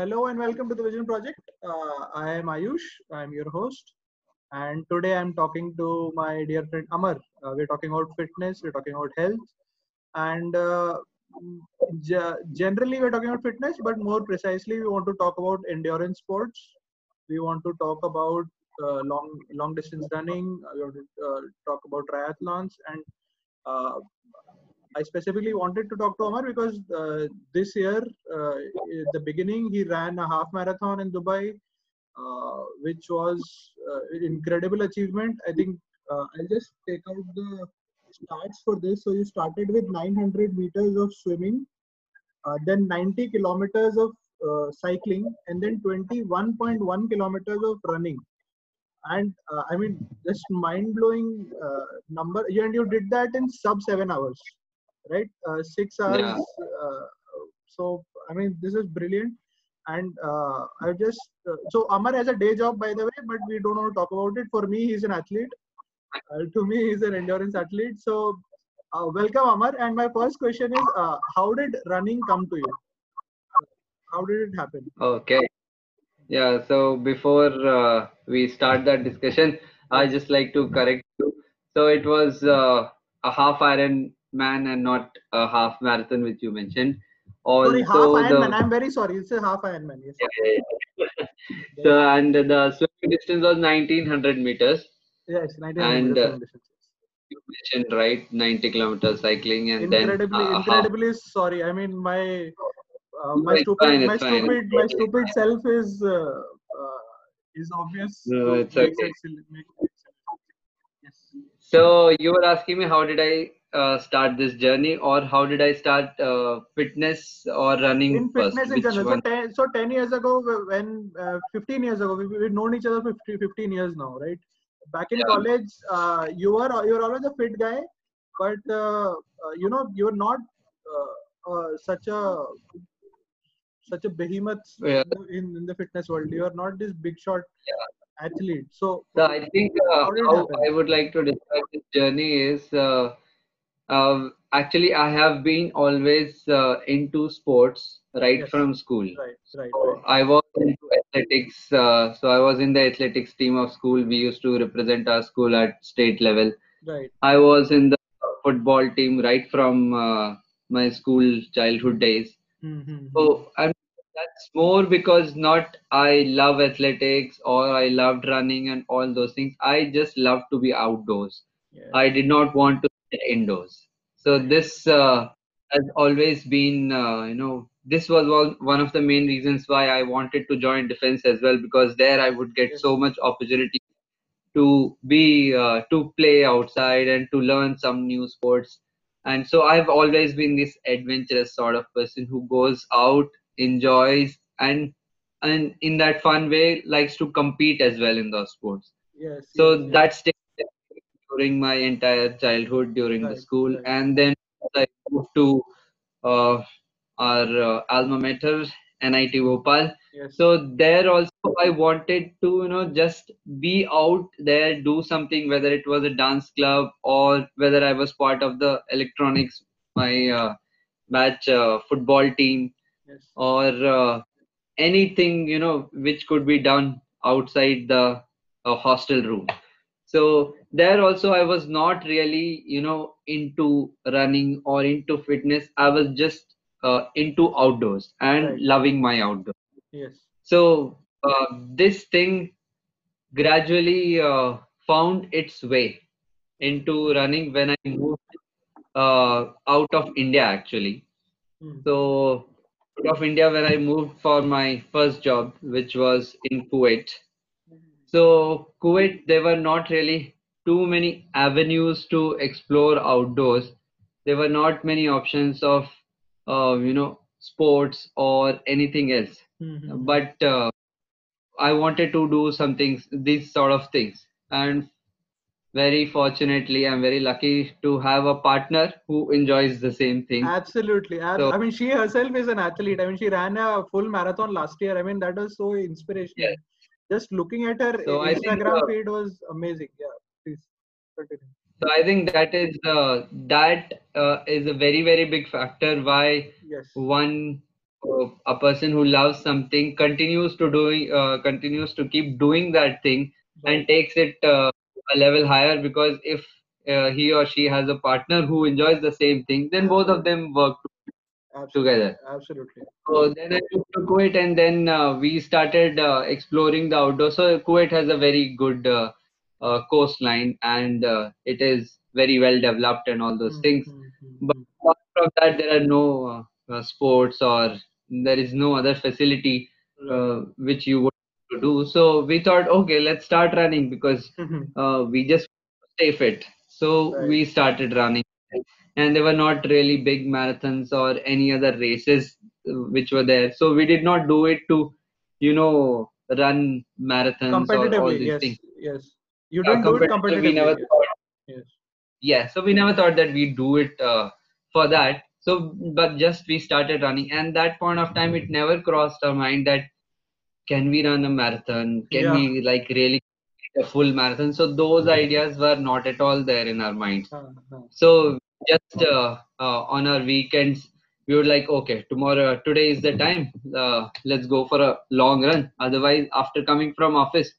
Hello and welcome to the Wisdom Project. Uh, I am Ayush. I am your host. And today I'm talking to my dear friend Amar. Uh, we're talking about fitness, we're talking about health. And uh, ge- generally, we're talking about fitness, but more precisely, we want to talk about endurance sports. We want to talk about uh, long long distance running. We want to uh, talk about triathlons and uh, I specifically wanted to talk to Amar because uh, this year, uh, the beginning, he ran a half marathon in Dubai, uh, which was uh, incredible achievement. I think uh, I'll just take out the stats for this. So you started with 900 meters of swimming, uh, then 90 kilometers of cycling, and then 21.1 kilometers of running. And uh, I mean, just mind-blowing uh, number. You and you did that in sub seven hours right? Uh, six hours. Yeah. Uh, so I mean, this is brilliant. And uh, I just uh, so Amar has a day job, by the way, but we don't want to talk about it. For me, he's an athlete. Uh, to me, he's an endurance athlete. So uh, welcome, Amar. And my first question is, uh, how did running come to you? How did it happen? Okay. Yeah. So before uh, we start that discussion, I just like to correct you. So it was uh, a half Ironman and not a half marathon, which you mentioned. Sorry, half Also, Ironman. the I'm very sorry. It's a half Ironman. Yes. so and the swimming distance was 1900 meters, Yes, 1900 and meters uh, you mentioned right 90 kilometers cycling, and then incredibly uh, half. incredibly sorry i mean my uh, my It's stupid fine. my fine. stupid my stupid self is uh, uh, is obvious No, it's okay. it silly makes it silly. yes So you were asking me how did I uh, start this journey, or how did I start uh, fitness or running in first? fitness in general so 10 so 10 years ago when uh, 15 years ago we, we've known each other for 50, 15 years now right back in Yeah. college uh, you were you were always a fit guy but uh, uh, you know you were not uh, uh, such a such a behemoth Yeah. in, the- in, in the fitness world. You are not this big shot Yeah. athlete. So So I think uh, how how? I would like to describe this journey is uh, uh, actually I have been always uh, into sports right Yes. from school. Right, right, So right. I was into athletics. Uh, so I was in the athletics team of school. We used to represent our school at state level. Right. I was in the football team right from uh, my school childhood days. Mm-hmm. So and that's more because not I love athletics or I loved running and all those things. I just love to be outdoors. Yes. I did not want to indoors. So this uh, has always been, uh, you know, this was one of the main reasons why I wanted to join defense as well because there I would get so much opportunity to be uh, to play outside and to learn some new sports and so i've always been this adventurous sort of person who goes out enjoys and and in that fun way likes to compete as well in those sports Yes. so yes, yes. that during my entire childhood during the school Right. and then i moved to uh, our uh, alma mater nit bhopal Yes. so there also I wanted to, you know, just be out there, do something, whether it was a dance club or whether I was part of the electronics, my uh, match uh, football team yes. or uh, anything, you know, which could be done outside the uh, hostel room. So there also I was not really, you know, into running or into fitness. I was just uh, into outdoors and Right. loving my outdoors. Yes. So uh, this thing gradually uh, found its way into running when I moved uh, out of India actually. Mm. So out of India when I moved for my first job, which was in Kuwait. So Kuwait, they were not really too many avenues to explore outdoors. There were not many options of, uh, you know, sports or anything else. Mm-hmm. But uh, I wanted to do something, these sort of things. And very fortunately, I'm very lucky to have a partner who enjoys the same thing. Absolutely. So I mean, she herself is an athlete. I mean, she ran a full marathon last year. I mean, that was so inspirational. yeah, Just looking at her so I think Instagram uh, feed was amazing. Yeah, please continue. so I think that is uh, that uh, is a very very big factor why Yes. one uh, a person who loves something continues to doing uh, continues to keep doing that thing and takes it uh, a level higher because if uh, he or she has a partner who enjoys the same thing then both of them work Absolutely. together Absolutely. so then I moved to Kuwait, and then uh, we started uh, exploring the outdoors. So Kuwait has a very good uh, coastline, and uh, it is very well developed and all those things. Mhm, But mhm, apart from that, there are no uh, uh, sports or there is no other facility uh, which you would to do. So we thought, okay, let's start running because mhm. uh, we just stay fit. So Right. we started running, and there were not really big marathons or any other races which were there. So we did not do it to, you know, run marathons or all these yes, things. yes. You didn't do it competitively, never yes. thought. Yes. Yeah, so we never thought that we do it uh, for that. So, but just we started running, and that point of time, it never crossed our mind that can we run a marathon? Can Yeah. we like really a full marathon? So those ideas were not at all there in our mind. Uh, uh, So just uh, uh, on our weekends, we were like, okay, tomorrow, today is the time. Uh, let's go for a long run. Otherwise, after coming from office,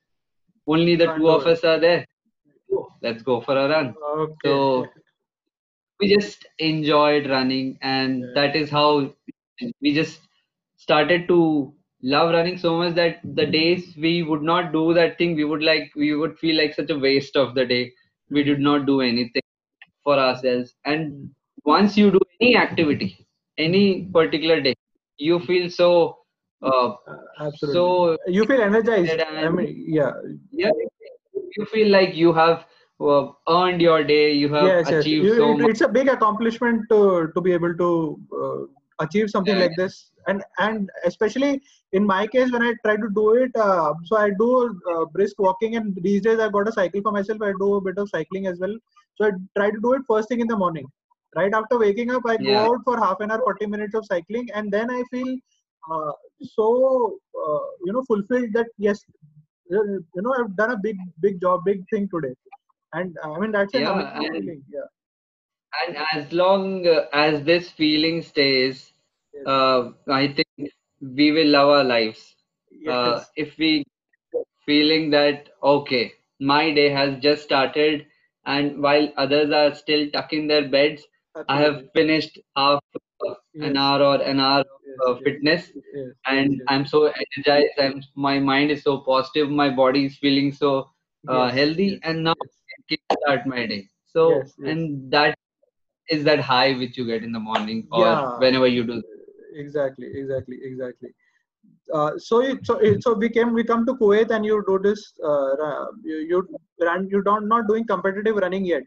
only the two of us are there. Oh. Let's go for a run. Okay. So we just enjoyed running, and Yeah. that is how we just started to love running so much that the days we would not do that thing, we would like we would feel like such a waste of the day. We did not do anything for ourselves. And once you do any activity, any particular day, you feel so uh, Uh, absolutely. so you feel energized. I mean, yeah. yeah, you feel like you have uh, earned your day. You have yes, yes. You, so it- it's a big accomplishment to to be able to uh, achieve something Yeah, like this, and and especially in my case when I try to do it, uh, so I do uh, brisk walking, and these days I've got a cycle for myself. I do a bit of cycling as well. So I try to do it first thing in the morning. Right after waking up, I go out for half an hour, 40 minutes of cycling, and then I feel uh, so uh, you know fulfilled that yes, you know I've done a big big job, big thing today, and I mean that's Yeah, and- feeling. Yeah. And as long uh, as this feeling stays, Yes. uh, I think we will love our lives. Uh, Yes. if we feeling that okay, my day has just started, and while others are still tucked in their beds, I have finished half an hour or an hour of uh, yes, fitness, and I'm so energized. I'm my mind is so positive. My body is feeling so uh, healthy, and now. I can start my day. So, and that is that high which you get in the morning or Yeah. whenever you do. exactly exactly exactly uh, so it, so it, so we came we come to kuwait and you do this uh, you, you run you don't not doing competitive running yet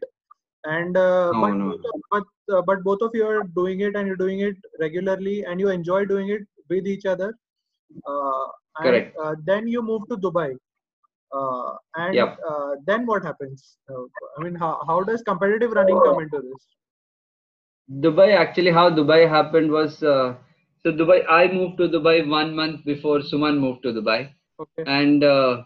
and uh, No, but no. but uh, but both of you are doing it and you're doing it regularly and you enjoy doing it with each other uh, and Correct. uh, then you move to dubai uh, and Yep. uh, then what happens uh, i mean how, how does competitive running come into this Dubai actually how Dubai happened was uh, so Dubai I moved to Dubai one month before Suman moved to Dubai okay and uh,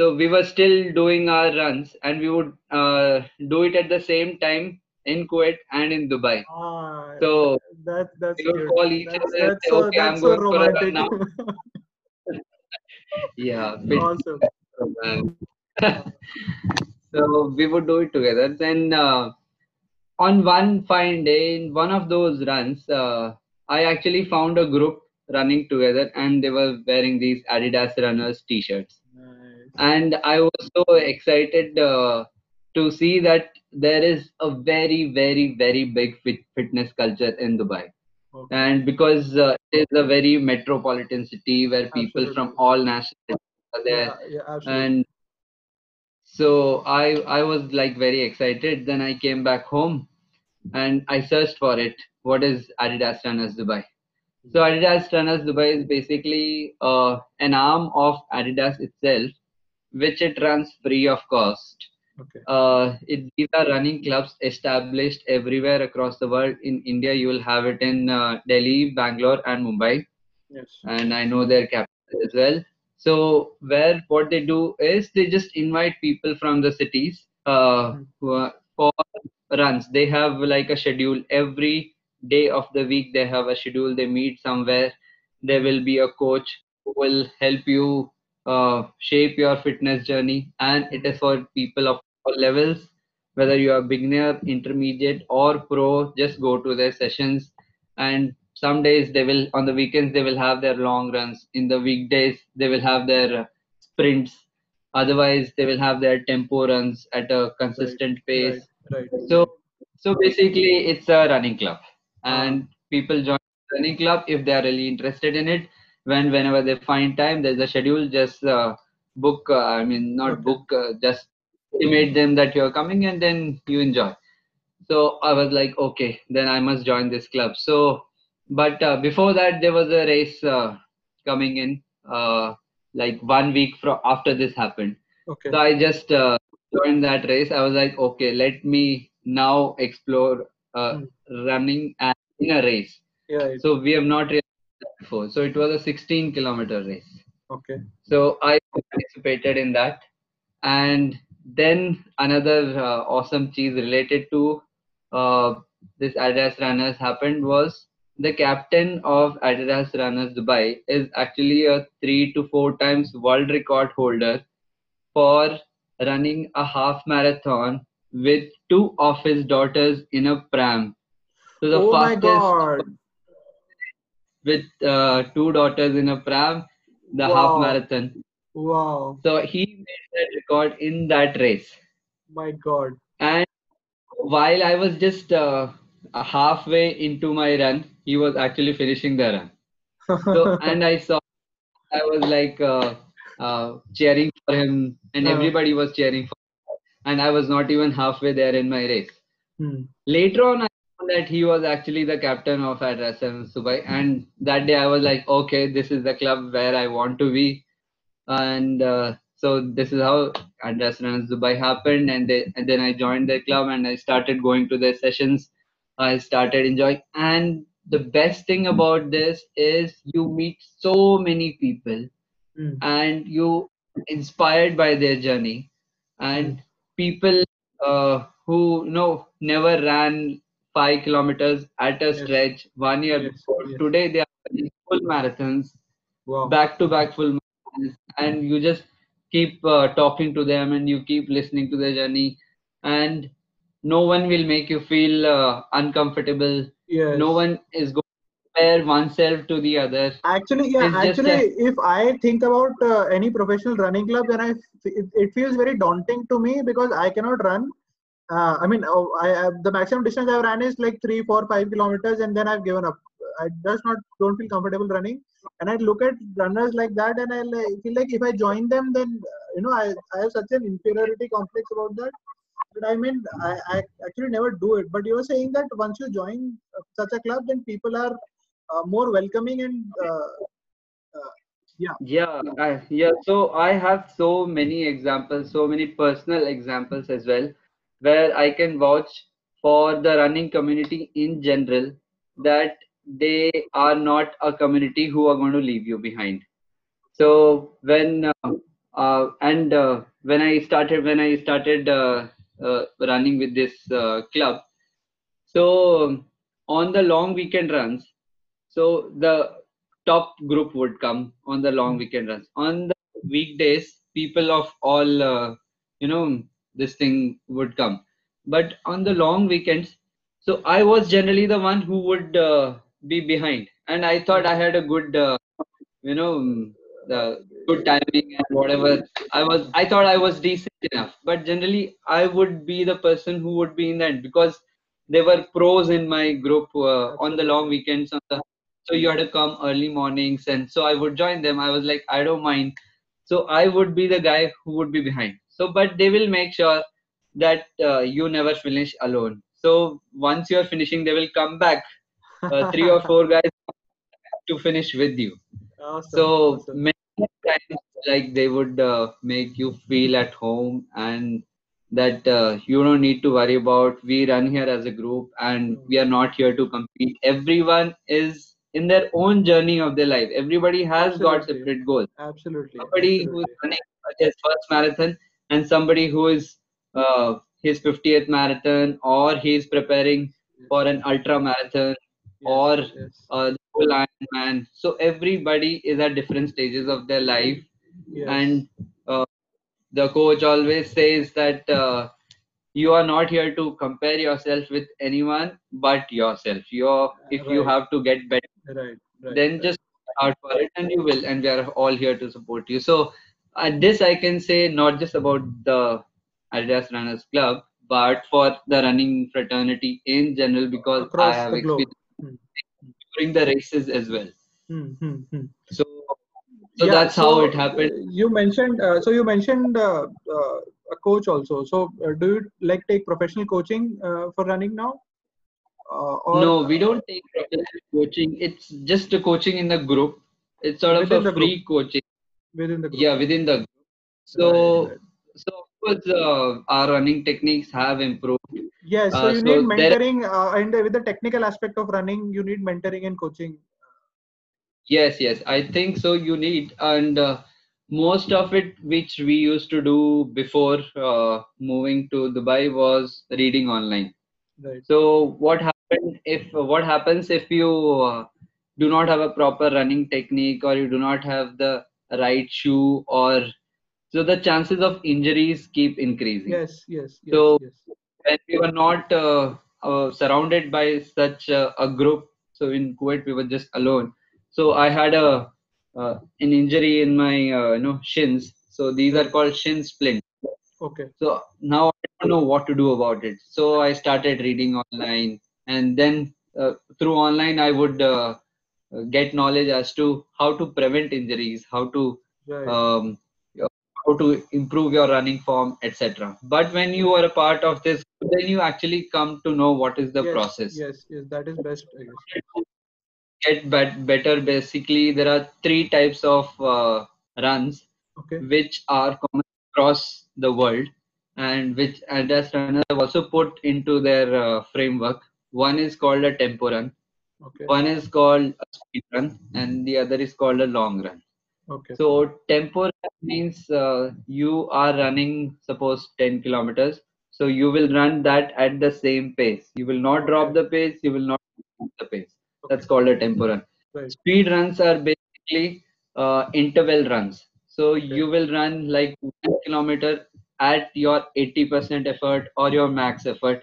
so we were still doing our runs and we would uh, do it at the same time in Kuwait and in Dubai. Ah, So that that's we would call each That's, other that's so "Okay, I'm so going for a run now." Yeah, awesome. so we would do it together. Then uh, on one fine day, in one of those runs, uh, I actually found a group running together, and they were wearing these Adidas runners T-shirts. And I was so excited uh, to see that there is a very, very, very big fit- fitness culture in Dubai. Okay. And because uh, it is a very metropolitan city where people from all nationalities are there, Yeah, yeah, and so I I was like very excited. Then I came back home and I searched for it. What is Adidas Runners Dubai? So Adidas Runners Dubai is basically uh, an arm of Adidas itself, which it runs free of cost. Okay. Uh, it, these are running clubs established everywhere across the world. In India, you will have it in uh, Delhi, Bangalore, and Mumbai Yes. and I know their capital as well. So where what they do is they just invite people from the cities uh, Mhm. who are, for runs. They have like a schedule every day of the week. They have a schedule. They meet somewhere there will be a coach who will help you uh, shape your fitness journey and it is for people of all levels whether you are beginner intermediate or pro just go to their sessions. And some days they will on the weekends they will have their long runs. In the weekdays they will have their sprints. Otherwise they will have their tempo runs at a consistent pace Right. right. so so basically it's a running club. And people join the running club if they are really interested in it when whenever they find time there's a schedule just uh, book uh, i mean not Okay. book uh, just intimate them that you're coming and then you enjoy so i was like okay then i must join this club so but uh, before that there was a race uh, coming in uh, like one week from after this happened Okay. so I just uh, joined that race. I was like, okay, let me now explore uh, running and in a race. Yeah. So we have not really done that before. So it was a 16 kilometer race. Okay. So I participated in that. And then another uh, awesome cheese related to uh, this Adidas Runners happened was the captain of Adidas Runners Dubai is actually a three to four times world record holder for running a half marathon with two of his daughters in a pram. So the oh my fastest God. With uh, two daughters in a pram, the Wow. half marathon. Wow. So he made that record in that race. My God. And while I was just uh, halfway into my run, he was actually finishing the run. So and I saw, I was like uh, uh, cheering for him, and Uh. everybody was cheering for him. And I was not even halfway there in my race. Hmm. Later on, I that he was actually the captain of Adidas and Dubai. And that day, I was like, okay, this is the club where I want to be. And uh, so this is how Adidas and Dubai happened. And, they, and then I joined the club and I started going to their sessions. I started enjoying. And the best thing about this is you meet so many people Hmm. and you inspired by their journey and people uh, who you know never ran five kilometers at a Yes. stretch one year Yes, before yes. today they are running full marathons Wow. back to back full marathons and you just keep uh, talking to them and you keep listening to their journey and no one will make you feel uh, uncomfortable Yes. no one is going to compare oneself to the other Actually, yeah. It's Actually, if I think about uh, any professional running club, then I it feels very daunting to me because I cannot run. Uh, I mean, oh, I, I the maximum distance I've ran is like three, four, five kilometers, and then I've given up. I just not don't feel comfortable running, and I look at runners like that, and I like, feel like if I join them, then uh, you know I, I have such an inferiority complex about that. But I mean, I, I actually never do it. But you were saying that once you join uh, such a club, then people are uh, more welcoming and uh, Yeah, I, yeah. So I have so many examples, so many personal examples as well, where I can vouch for the running community in general that they are not a community who are going to leave you behind. So when uh, uh, and uh, when I started when I started uh, uh, running with this uh, club, so on the long weekend runs, so the top group would come on the long weekend runs. On the weekdays, people of all, uh, you know, this thing would come. But on the long weekends, so I was generally the one who would uh, be behind, and I thought I had a good, uh, you know, mm, the good timing and whatever. I was, I thought I was decent enough. But generally, I would be the person who would be in the end because there were pros in my group uh, on the long weekends the so you had to come early mornings and so i would join them i was like i don't mind so i would be the guy who would be behind so but they will make sure that uh, you never finish alone. So once you're finishing they will come back. Uh, three or four guys to finish with you. Awesome, so awesome. many times like they would uh, make you feel at home and that uh, you don't need to worry about we run here as a group and we are not here to compete. Everyone is in their own journey of their life. Everybody has got separate goals. Absolutely. somebody who's running his first marathon and somebody who is uh, his 50th marathon or he's preparing for an ultra marathon Yes, or yes. uh, full Ironman. So everybody is at different stages of their life, Yes. and uh, the coach always says that uh, you are not here to compare yourself with anyone but yourself. You're if you have to get better right. Right. then right. just start for it and you will and we are all here to support you so at this i can say not just about the adidas runners club but for the running fraternity in general because Across i have experienced during the races as well. Hmm, hmm, hmm. so so Yeah, that's how it happened. uh, You mentioned uh, so you mentioned uh, uh, a coach also. So uh, do you like take professional coaching uh, for running now? Uh, or, no we don't take professional coaching. It's just a coaching in the group. It's sort of Within a free coaching within the group. yeah within the group so Right, right. so of course uh, our running techniques have improved Yes, so Uh, you so need there- mentoring, uh, and with the technical aspect of running, you need mentoring and coaching. Yes, yes, I think so. You need, and uh, most of it which we used to do before uh, moving to Dubai was reading online. Right. So what happened if what happens if you uh, do not have a proper running technique or you do not have the right shoe or so the chances of injuries keep increasing. Yes, yes, yes, So- yes. when we were not uh, uh, surrounded by such uh, a group so in kuwait we were just alone so i had a uh, an injury in my uh, you know shins so these are called shin splints Okay. so now i don't know what to do about it so i started reading online and then uh, through online i would get knowledge as to how to prevent injuries how to Right. um, how to improve your running form, etc. But when you are a part of this, then you actually come to know what is the yes, process. Yes, yes, that is best. Get bet- better. Basically, there are three types of uh, runs Okay. which are common across the world, and which Adidas runners have also put into their uh, framework. One is called a tempo run, Okay. one is called a speed run, and the other is called a long run. Okay. So tempo means uh, you are running suppose 10 kilometers. So you will run that at the same pace. You will not drop the pace. You will not increase the pace. That's called a tempo run. Right. Speed runs are basically uh, interval runs. So you will run like one kilometer at your 80% effort or your max effort.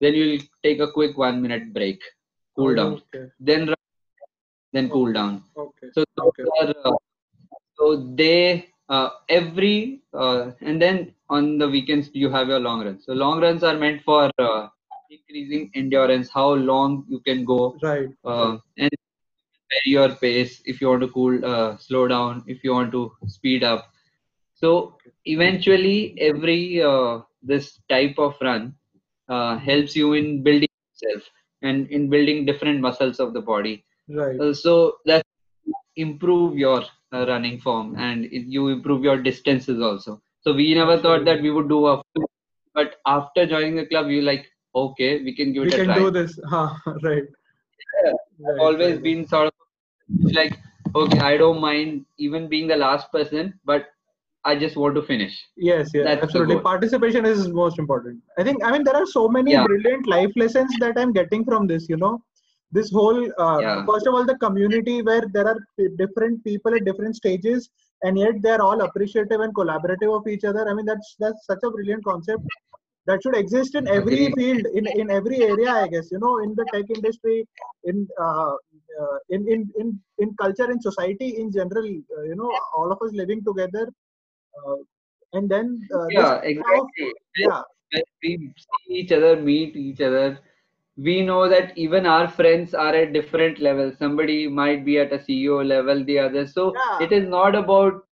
Then you'll take a quick one minute break, cool down. Okay. Then run, then cool down. Okay. So Okay. are, uh, so they uh, every uh, and then on the weekends you have your long runs. So long runs are meant for uh, increasing endurance, how long you can go, Right. uh, and vary your pace if you want to cool, uh, slow down, if you want to speed up. So eventually, every uh, this type of run uh, helps you in building yourself and in building different muscles of the body. Right. Uh, so that improve your uh, running form and it, you improve your distances also so we never thought that we would do a but after joining the club you like okay we can give we it a can try do this. Huh. Right. Yeah. Right, always right. been sort of like okay i don't mind even being the last person but i just want to finish Yes, yes, That's absolutely. Participation is most important. I think, I mean, there are so many Yeah. brilliant life lessons that I'm getting from this, you know. This whole, uh, Yeah. first of all, the community where there are different people at different stages, and yet they're all appreciative and collaborative of each other. I mean, that's that's such a brilliant concept that should exist in every field, in in every area, I guess. You know, in the tech industry, in uh, uh, in, in in in culture, in society in general. Uh, you know, all of us living together. Uh, and then uh, yeah kind of- exactly yeah. when we see each other meet each other we know that even our friends are at different levels somebody might be at a ceo level the other. So Yeah. it is not about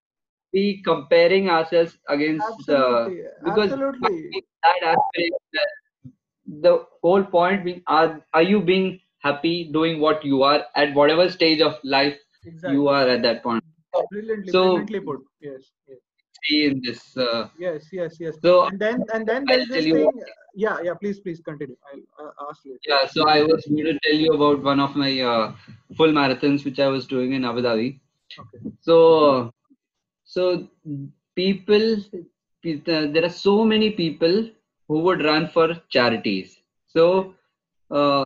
we comparing ourselves against uh, absolutely. because absolutely. That aspiration the whole point being are are you being happy doing what you are at whatever stage of life exactly. you are at that point? Brilliantly So- brilliantly put. Yes yes see in this uh, yes yes yes. so and then and then I'll there's this tell you thing yeah yeah please please continue. I'll uh, ask you. Yeah, so I was going to tell you about one of my uh, full marathons which I was doing in Abu Dhabi. okay. So, so people, uh, there are so many people who would run for charities. So, uh,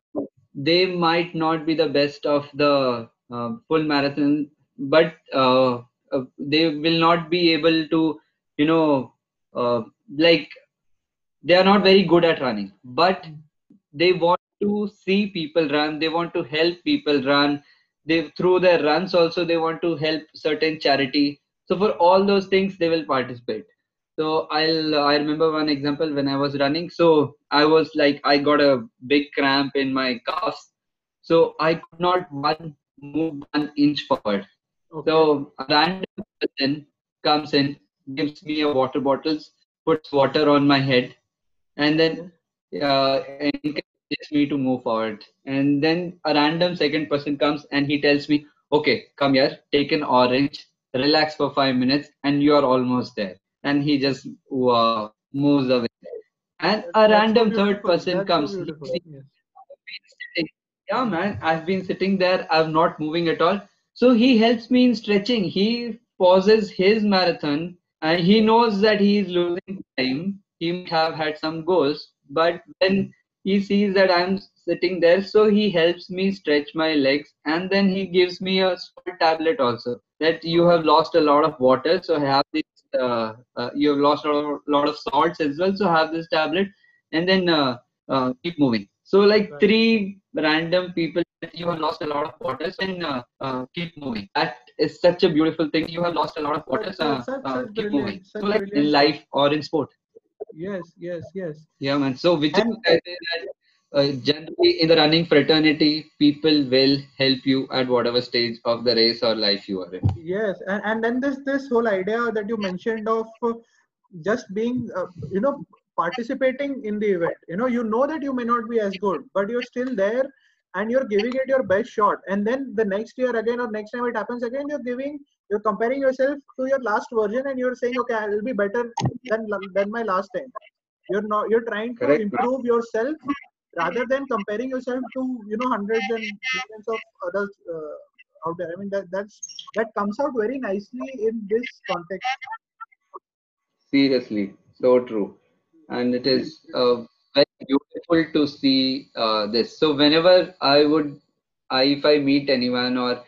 they might not be the best of the uh, full marathon, but uh, uh, they will not be able to, you know, uh, like they are not very good at running, but they want to see people run. They want to help people run. They through their runs also they want to help certain charity. So for all those things they will participate. So I'll I remember one example when I was running. So I was like I got a big cramp in my calves. So I could not one move one inch forward. Okay. So a random person comes in, gives me a water bottles, puts water on my head, and then uh, encourages me to move forward. And then a random second person comes and he tells me, "Okay, come here, take an orange, relax for five minutes, and you are almost there." And he just uh, moves away. And That- a random third person That's comes. Yes. Yeah, man, I've been sitting there. I'm not moving at all. So he helps me in stretching. He pauses his marathon and he knows that he is losing time. He might have had some goals, but when he sees that I'm sitting there, so he helps me stretch my legs and then he gives me a small tablet also that you have lost a lot of water. So have this, uh, uh, you have lost a lot of, salts as well. So have this tablet and then uh, uh, keep moving. So like Right. three random people, you have lost a lot of waters and uh, uh, keep moving. That is such a beautiful thing. You have lost a lot of waters. Uh, uh, keep moving. So like in life or in sport. Yes, yes, yes. Yeah, man. So which And- is that uh, generally in the running fraternity, people will help you at whatever stage of the race or life you are in. Yes, and, and then this this whole idea that you mentioned of uh, just being, uh, you know, participating in the event. You know, you know that you may not be as good, but you're still there and you're giving it your best shot. And then the next year again or next time it happens again, you're giving, you're comparing yourself to your last version, and you're saying, okay, I'll be better than than my last time. You're not, you're trying to Correct. improve yourself rather than comparing yourself to you know hundreds and millions of others uh, out there. I mean that that's that comes out very nicely in this context. Seriously, so true. And it is uh, very beautiful to see uh, this. So whenever I would, I if I meet anyone or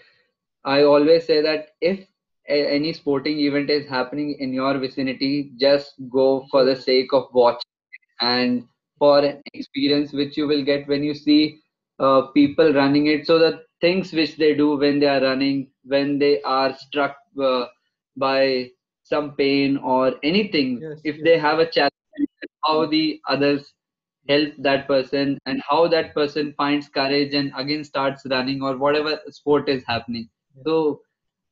I always say that if a- any sporting event is happening in your vicinity, just go for the sake of watching and for an experience which you will get when you see uh, people running it. So the things which they do when they are running, when they are struck uh, by some pain or anything, Yes, if yes. they have a challenge, how the others help that person and how that person finds courage and again starts running or whatever sport is happening. So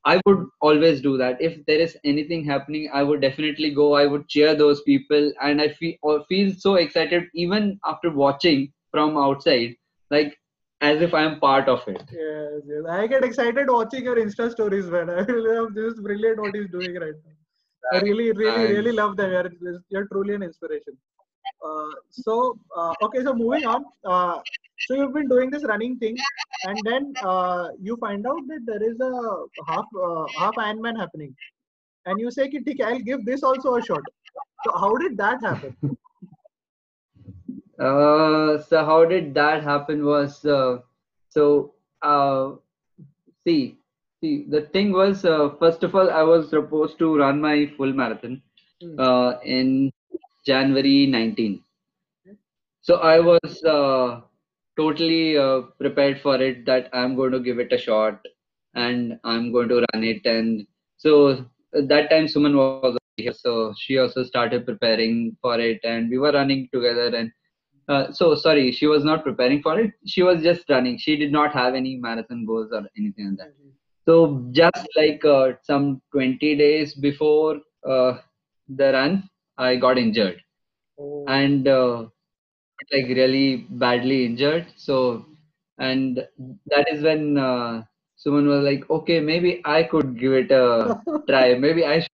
I would always do that. If there is anything happening, I would definitely go. I would cheer those people, and I feel or feel so excited even after watching from outside, like as if I am part of it. Yes, yes. I get excited watching your Insta stories, man. I love this brilliant what he's doing right now. I really, really, really love them. You're, you're truly an inspiration. Uh, so uh, okay, so moving on. Uh, so you've been doing this running thing, and then you find out that there is a half half Ironman happening, and you say, "Okay, I'll give this also a shot." So how did that happen? Uh, so how did that happen was uh, so uh, see see the thing was first of all I was supposed to run my full marathon hmm. in January 19. So I was uh, totally uh, prepared for it that I'm going to give it a shot and I'm going to run it. And so that time Suman was here, so she also started preparing for it, and we were running together. And uh, so sorry, she was not preparing for it. She was just running. She did not have any marathon goals or anything like that. So just like uh, some 20 days before uh, the run, I got injured Oh, and uh, like really badly injured. So and that is when uh, Suman was like, okay, maybe I could give it a try. Maybe I should.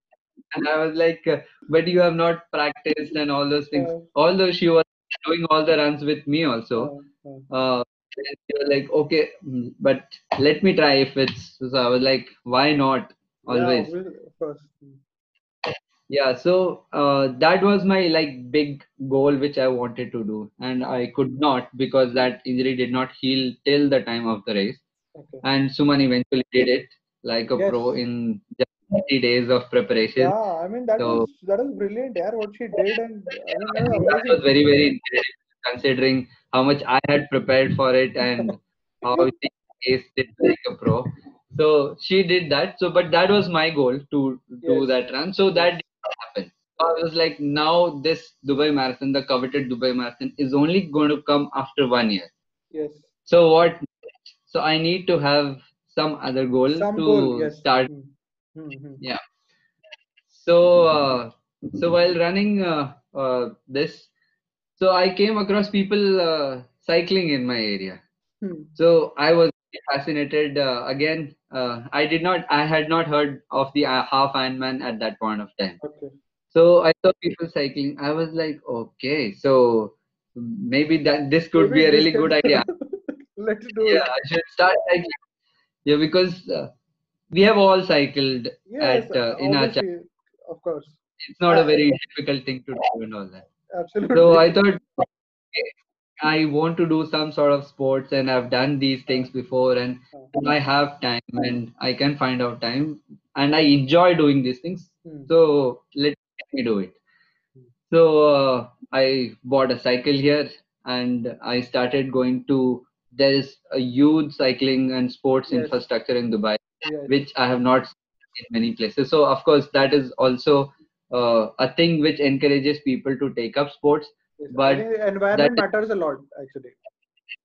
And I was like, uh, but you have not practiced and all those things. Although she was doing all the runs with me also. Uh, and they were like, okay, mm, but let me try if it's. So I was like, why not? Always. Yeah, obviously, of course. Yeah, so uh, that was my like big goal which I wanted to do, and I could not because that injury did not heal till the time of the race. Okay. and Suman eventually did it like a Yes. pro in just 30 days of preparation. Yeah, I mean that So- was that was brilliant. Yeah, what she did, and I mean that was that was very very considering how much I had prepared for it and how she aced it like a pro. So she did that. So, but that was my goal to do Yes. that run. So that happen. So I was like, now this Dubai Marathon, the coveted Dubai Marathon, is only going to come after one year. Yes, So what? So I need to have some other goal some to goal. Yes. start Hmm. Hmm, hmm. yeah so uh, so while running uh, uh, this so i came across people uh, cycling in my area Hmm. so i was fascinated uh, again uh, i did not i had not heard of the uh, half ironman at that point of time Okay. so i saw people cycling i was like okay so maybe that this could Maybe be a really can- good idea Let's do yeah it. i should start cycling yeah because uh, we have all cycled Yes, at uh, in our obviously, of course, it's not a very difficult thing to do and all that. absolutely. So I thought okay, I want to do some sort of sports and I've done these things before and I have time and I can find out time and I enjoy doing these things. Hmm. So let me do it. So uh, I bought a cycle here and I started going to there is a huge cycling and sports Yes. infrastructure in Dubai Yes. which I have not seen in many places. So of course that is also uh, a thing which encourages people to take up sports. Yes. But the environment matters a lot, actually.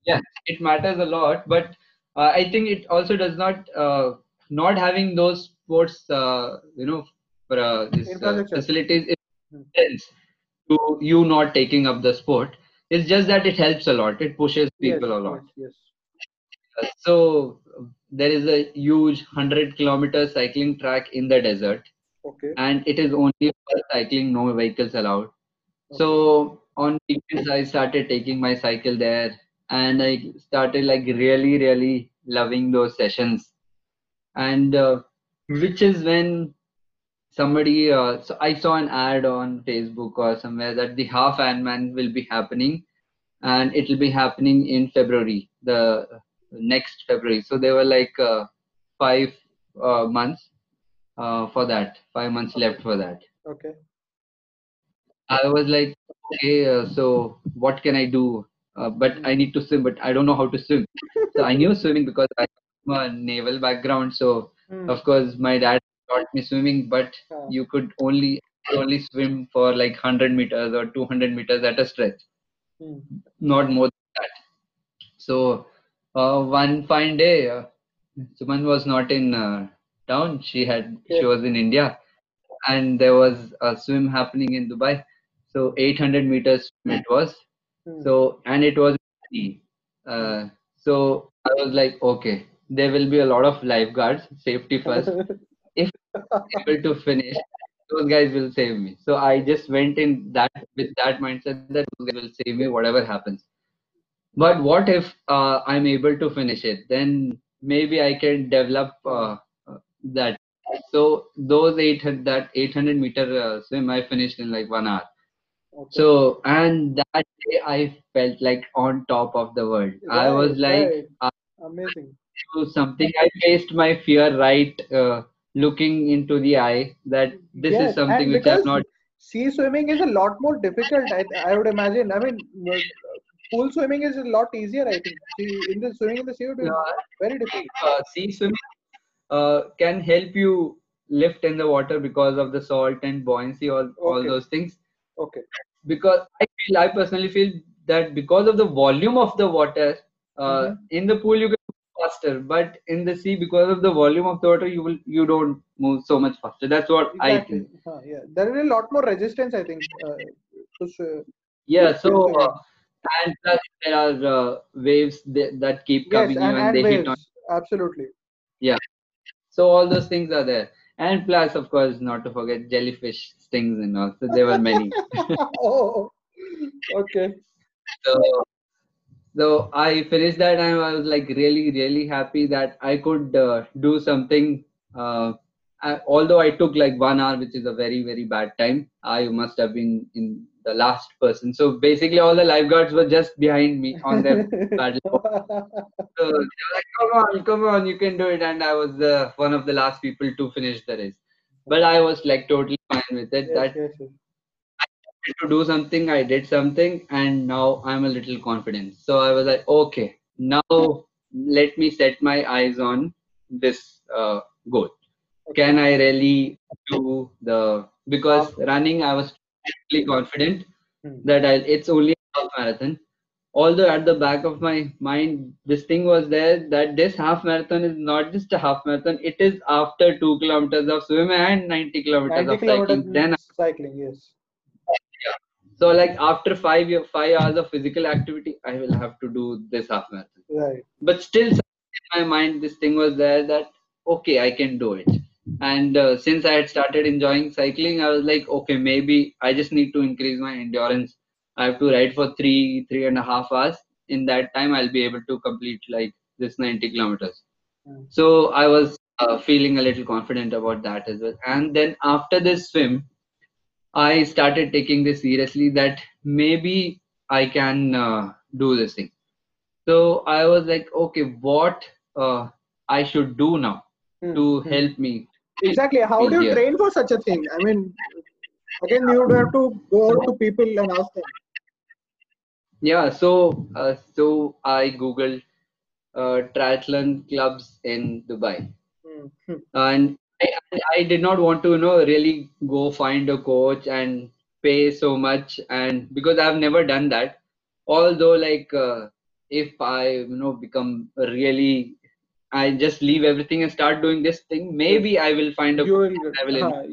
Yeah, it matters a lot, but uh, I think it also does not uh, not having those sports, uh, you know, for uh, this uh, facilities Hmm. is to you not taking up the sport. It's just that it helps a lot. It pushes people yes, a lot. Yes. Uh, so there is a huge 100 kilometer cycling track in the desert. Okay. and it is only for cycling no vehicles allowed so on weekends i started taking my cycle there and i started like really really loving those sessions. And uh, which is when somebody uh, so i saw an ad on facebook or somewhere that the half ironman will be happening and it will be happening in february the next february. So they were like uh, five uh, months uh, for that five months left for that. Okay. I was like, okay, uh, so what can I do? Uh, but I need to swim, but I don't know how to swim. So I knew swimming because I have a naval background. So Hmm. of course my dad taught me swimming, but you could only only swim for like 100 meters or 200 meters at a stretch, Hmm. not more than that. So uh, one fine day, uh, Suman was not in uh, town. She had she was in India, and there was a swim happening in Dubai. So 800 meters it was. Hmm. So and it was. Uh, so I was like, okay, there will be a lot of lifeguards, safety first. if able to finish, those guys will save me. So I just went in that with that mindset that those guys will save me whatever happens. But what if uh, I'm able to finish it? Then maybe I can develop uh, uh, that. So those 800 that 800 meter uh, swim I finished in like one hour. Okay. So and that day I felt like on top of the world. I was like right. I amazing. do something. I faced my fear right, uh, looking into the eye that this Yes, is something which I've not. sea swimming is a lot more difficult. I, I would imagine. I mean, uh, pool swimming is a lot easier. I think. See, in the swimming in the sea would be Uh, very difficult. uh, sea swimming uh, can help you lift in the water because of the salt and buoyancy, all, all those things. Okay. Because I feel, I personally feel that because of the volume of the water, uh, Mhm. in the pool you can move faster, but in the sea, because of the volume of the water, you will you don't move so much faster. That's what I think. Huh, yeah. There be a lot more resistance. I think. Uh, to Yeah. Yes, So. Uh, and plus there are uh, waves that, that keep yes, coming and, and and they waves. hit on Absolutely. Yeah. So all those things are there and plus of course not to forget jellyfish stings and all so there were many oh. Okay. so so i finished that and i was like really really happy that i could uh, do something uh, I, although i took like one hour which is a very very bad time i must have been in the last person. So basically, all the lifeguards were just behind me on their paddle. So they were like, "Come on, come on, you can do it!" And I was the one of the last people to finish the race. But I was like totally fine with it. yes, that yes, yes. to do something, I did something, and now I'm a little confident. So I was like, okay, now let me set my eyes on this uh, goal. Can I really do the because running I was really confident Hmm. that I, it's only a half marathon. Although at the back of my mind, this thing was there that this half marathon is not just a half marathon; it is after two kilometers of swim and 90 kilometers 90 of cycling. Then cycling, yes. so like after five five hours of physical activity, I will have to do this half marathon. Right. But still, in my mind, this thing was there that okay, I can do it. And uh, since I had started enjoying cycling, I was like, okay, maybe I just need to increase my endurance. I have to ride for three, three and a half hours. In that time, I'll be able to complete like this 90 kilometers. Hmm. So I was uh, feeling a little confident about that as well. And then after this swim, I started taking this seriously that maybe I can uh, do this thing. So I was like, okay, what uh, I should do now Hmm, to hmm. help me. Exactly. How do you train for such a thing? I mean, again, you would have to go out to people and ask them. Yeah, so uh, so I googled uh, triathlon clubs in Dubai, Hmm, hmm. and I, I did not want to you know really go find a coach and pay so much, and because I've never done that. Although like uh, if I you know become really I just leave everything and start doing this thing, maybe I will find a You will I will uh,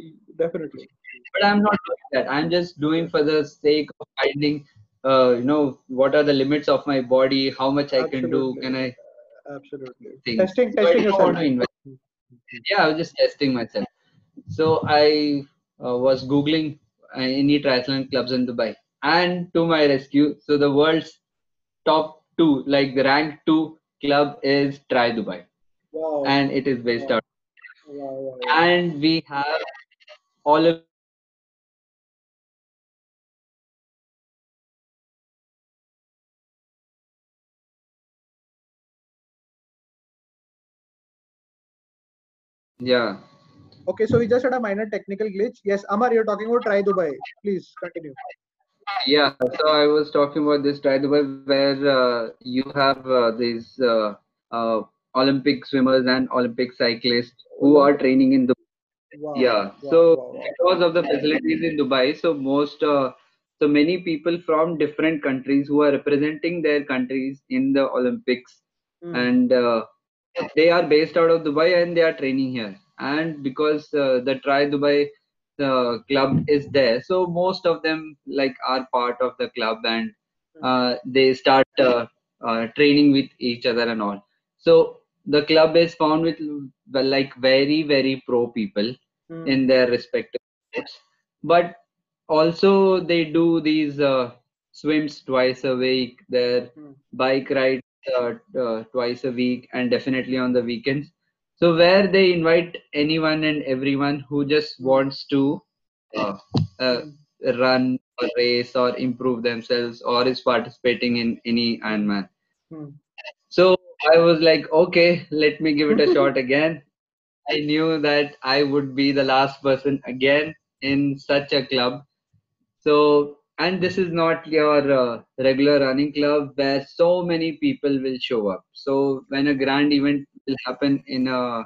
definitely. but I'm not doing that. I'm just doing for the sake of finding, uh, you know, what are the limits of my body, how much I can do, can I Absolutely. Testing, So testing yourself. Yeah, I was just testing myself. So I uh, was googling uh, any triathlon clubs in Dubai, and to my rescue, so the world's top two, like the rank two club is TriDubai, Wow. and it is based Wow. out. wow. And we have all of yeah. Okay, so we just had a minor technical glitch. Yes, Amar, you're talking about TriDubai. Please continue. Yeah, so I was talking about this TriDubai where uh, you have uh, these uh, uh, Olympic swimmers and Olympic cyclists who are training in Dubai. Wow. Yeah, wow, so wow, because of the facilities in Dubai, so most, uh, so many people from different countries who are representing their countries in the Olympics Hmm. and uh, they are based out of Dubai and they are training here. And because uh, the TriDubai uh, club is there, so most of them like are part of the club and uh, they start uh, uh, training with each other and all. So the club is found with like very very pro people Hmm. in their respective sports, but also they do these uh, swims twice a week. Their Hmm. bike rides uh, uh, twice a week and definitely on the weekends. So where they invite anyone and everyone who just wants to uh, uh, run or race or improve themselves or is participating in any Ironman. Hmm. I was like, okay, let me give it a shot again. I knew that I would be the last person again in such a club. So, and this is not your uh, regular running club where so many people will show up. So, when a grand event will happen in uh,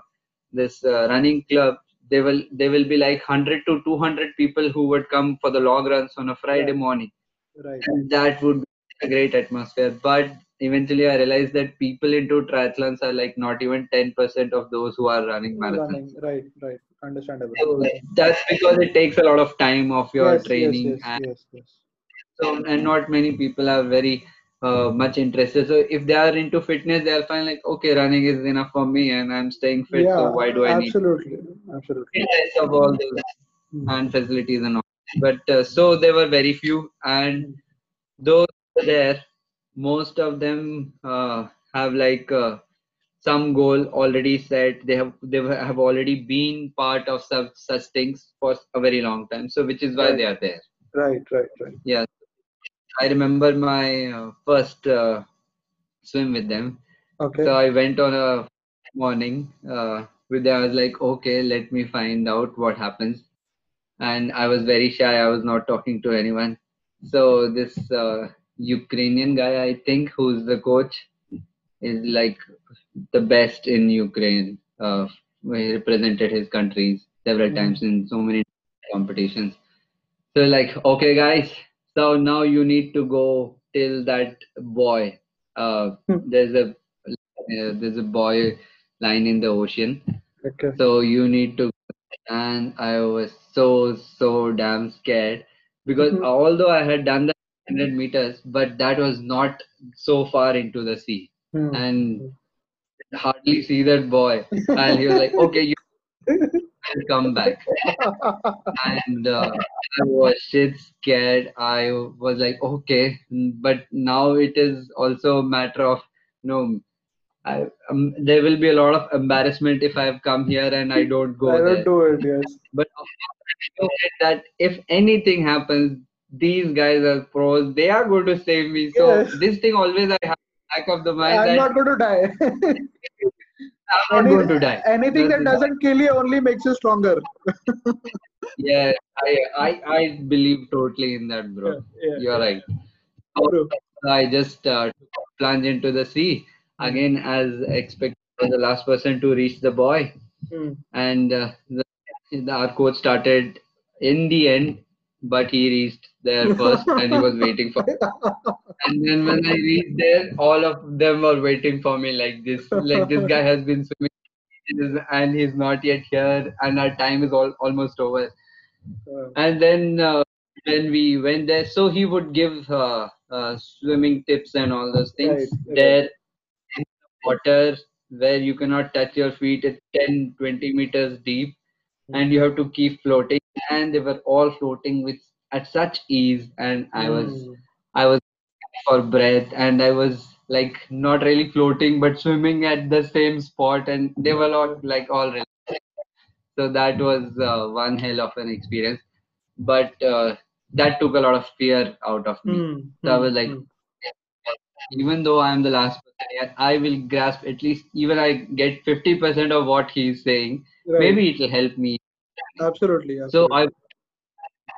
this uh, running club, they will they will be like 100 to 200 people who would come for the log runs on a Friday Right. morning Right. and that would be a great atmosphere but eventually i realized that people into triathlons are like not even 10% of those who are running marathons Running. Right. Right. Understandable. so that's because it takes a lot of time of your yes, training yes, yes, and yes, yes. so and not many people are very uh, much interested so if they are into fitness they'll find like okay running is enough for me and i'm staying fit yeah, so why do i need absolutely, absolutely. of all those Hmm. and facilities and all. But uh, so there were very few, and those were there, most of them uh, have like uh, some goal already set. They have they have already been part of such such things for a very long time. So which is why Right. they are there. Right, right, right. Yeah, I remember my uh, first uh, swim with them. Okay. So I went on a morning uh, with them. I was like, okay, let me find out what happens. And I was very shy. I was not talking to anyone. So this uh, Ukrainian guy, I think, who's the coach, is like the best in Ukraine. Uh, he represented his countries several Mm. times in so many competitions. So like, okay, guys. So now you need to go till that boy. Uh, Hmm. there's a uh, there's a boy lying in the ocean. Okay. So you need to, and I was so so damn scared because Mhm. although I had done the 100 meters, but that was not so far into the sea, Hmm. and hardly see that boy. And he was like, "Okay, you will come back." And uh, I was shit scared. I was like, "Okay," but now it is also a matter of, you know. I, um, there will be a lot of embarrassment if I've come here and I don't go I there. don't do it. Yes. But I that if anything happens, these guys are pros. They are going to save me. So Yes. this thing always I have back of the mind I'm not going to die. I'm not going to die. Anything that doesn't kill you only makes you stronger. Yeah, I, I I believe totally in that, bro. Yeah, yeah. You're right. True. I just uh, plunge into the sea again, as expected. The last person to reach the boy, Hmm. and uh, the, the, our coach started in the end, but he reached there first, and he was waiting for. me. And then when I reached there, all of them were waiting for me like this. Like this guy has been swimming and he's not yet here, and our time is all, almost over. Uh, And then uh, when we went there, so he would give uh, uh, swimming tips and all those things Right, there in the water where you cannot touch your feet at 10, 20 meters deep, and you have to keep floating. And they were all floating with at such ease, and I was Hmm. I was for breath and I was like not really floating but swimming at the same spot and they were all like all relaxed. So that was uh, one hell of an experience. But uh, that took a lot of fear out of me. Hmm. So I Hmm. was like, Hmm. even though I am the last person I will grasp at least even I get 50% of what he's saying. Right. Maybe it will help me. Absolutely. So. I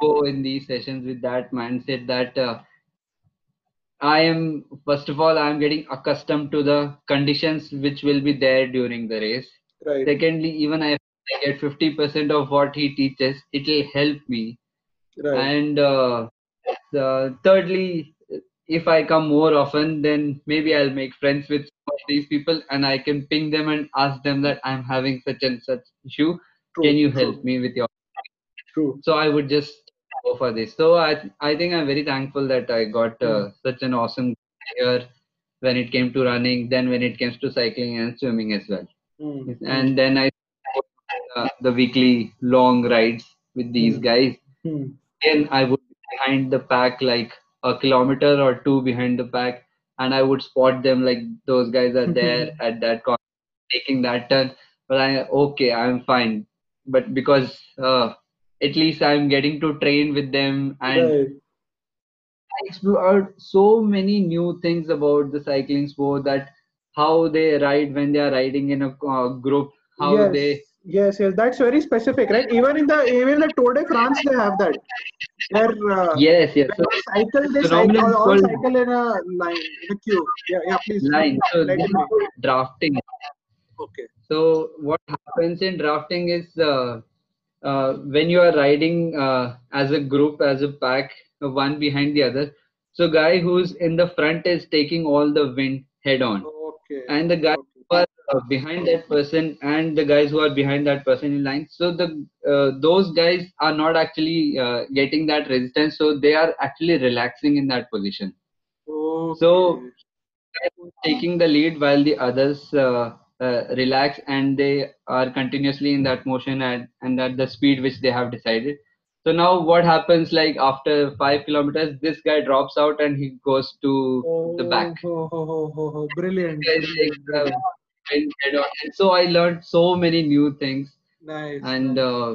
go in these sessions with that mindset that uh, I am first of all I am getting accustomed to the conditions which will be there during the race. right. Secondly, even if I get 50% of what he teaches, it will help me. Right. And uh, thirdly, if I come more often, then maybe I'll make friends with these people and I can ping them and ask them that I'm having such and such issue. True, Can you true, help me with your True. so i would just go for this so i i think i'm very thankful that i got uh, such an awesome year when it came to running then when it comes to cycling and swimming as well Hmm. and then i uh, the weekly long rides with these Hmm. guys Hmm. then i would be behind the pack like a kilometer or two behind the pack and i would spot them like those guys are there at that corner taking that turn but i okay i'm fine but because uh, at least i'm getting to train with them and Right. I explored so many new things about the cycling sport that how they ride when they are riding in a uh, group how yes. they Yes, yes, that's very specific, right? Even in the even the Tour de France, they have that. Where uh, yes yes so cycle, they the cycle, all, cycle in a line, in a queue. Yeah, yeah, please. line so Let this it be. is drafting Okay. So what happens in drafting is uh, uh, when you are riding uh, as a group, as a pack, one behind the other. So guy who's in the front is taking all the wind head on, Okay. and the guy Okay. who are uh, behind that person and the guys who are behind that person in line. So the uh, those guys are not actually uh, getting that resistance, so they are actually relaxing in that position. Okay. So taking the lead while the others uh, uh, relax and they are continuously in that motion and, and at the speed which they have decided. So now what happens like after five kilometers, this guy drops out and he goes to the back. Oh, oh, oh, oh, oh, Brilliant. Brilliant, take the brilliant. wind head on. And so I learned so many new things Nice. and uh,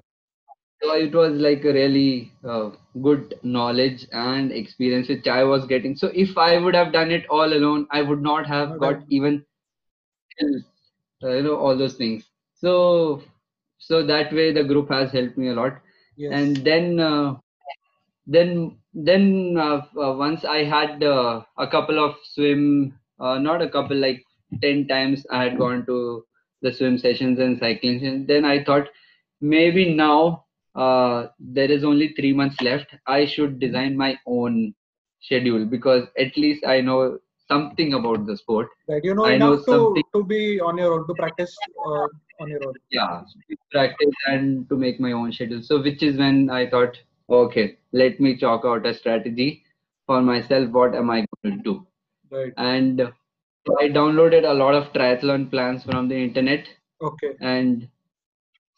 so it was like a really uh, good knowledge and experience which I was getting. So if I would have done it all alone, I would not have Okay. got even you know all those things. So so that way the group has helped me a lot. Yes. And then uh, then then uh, uh, once I had uh, a couple of swim, uh, not a couple like ten times I had gone to the swim sessions and cycling sessions. Then I thought maybe now uh, there is only three months left. I should design my own schedule because at least I know something about the sport. Right. You know I know enough to, something- to be on your own, to practice uh, on your own. yeah to practice and to make my own schedule so which is when i thought okay let me chalk out a strategy for myself what am i going to do Right. and i downloaded a lot of triathlon plans from the internet Okay. and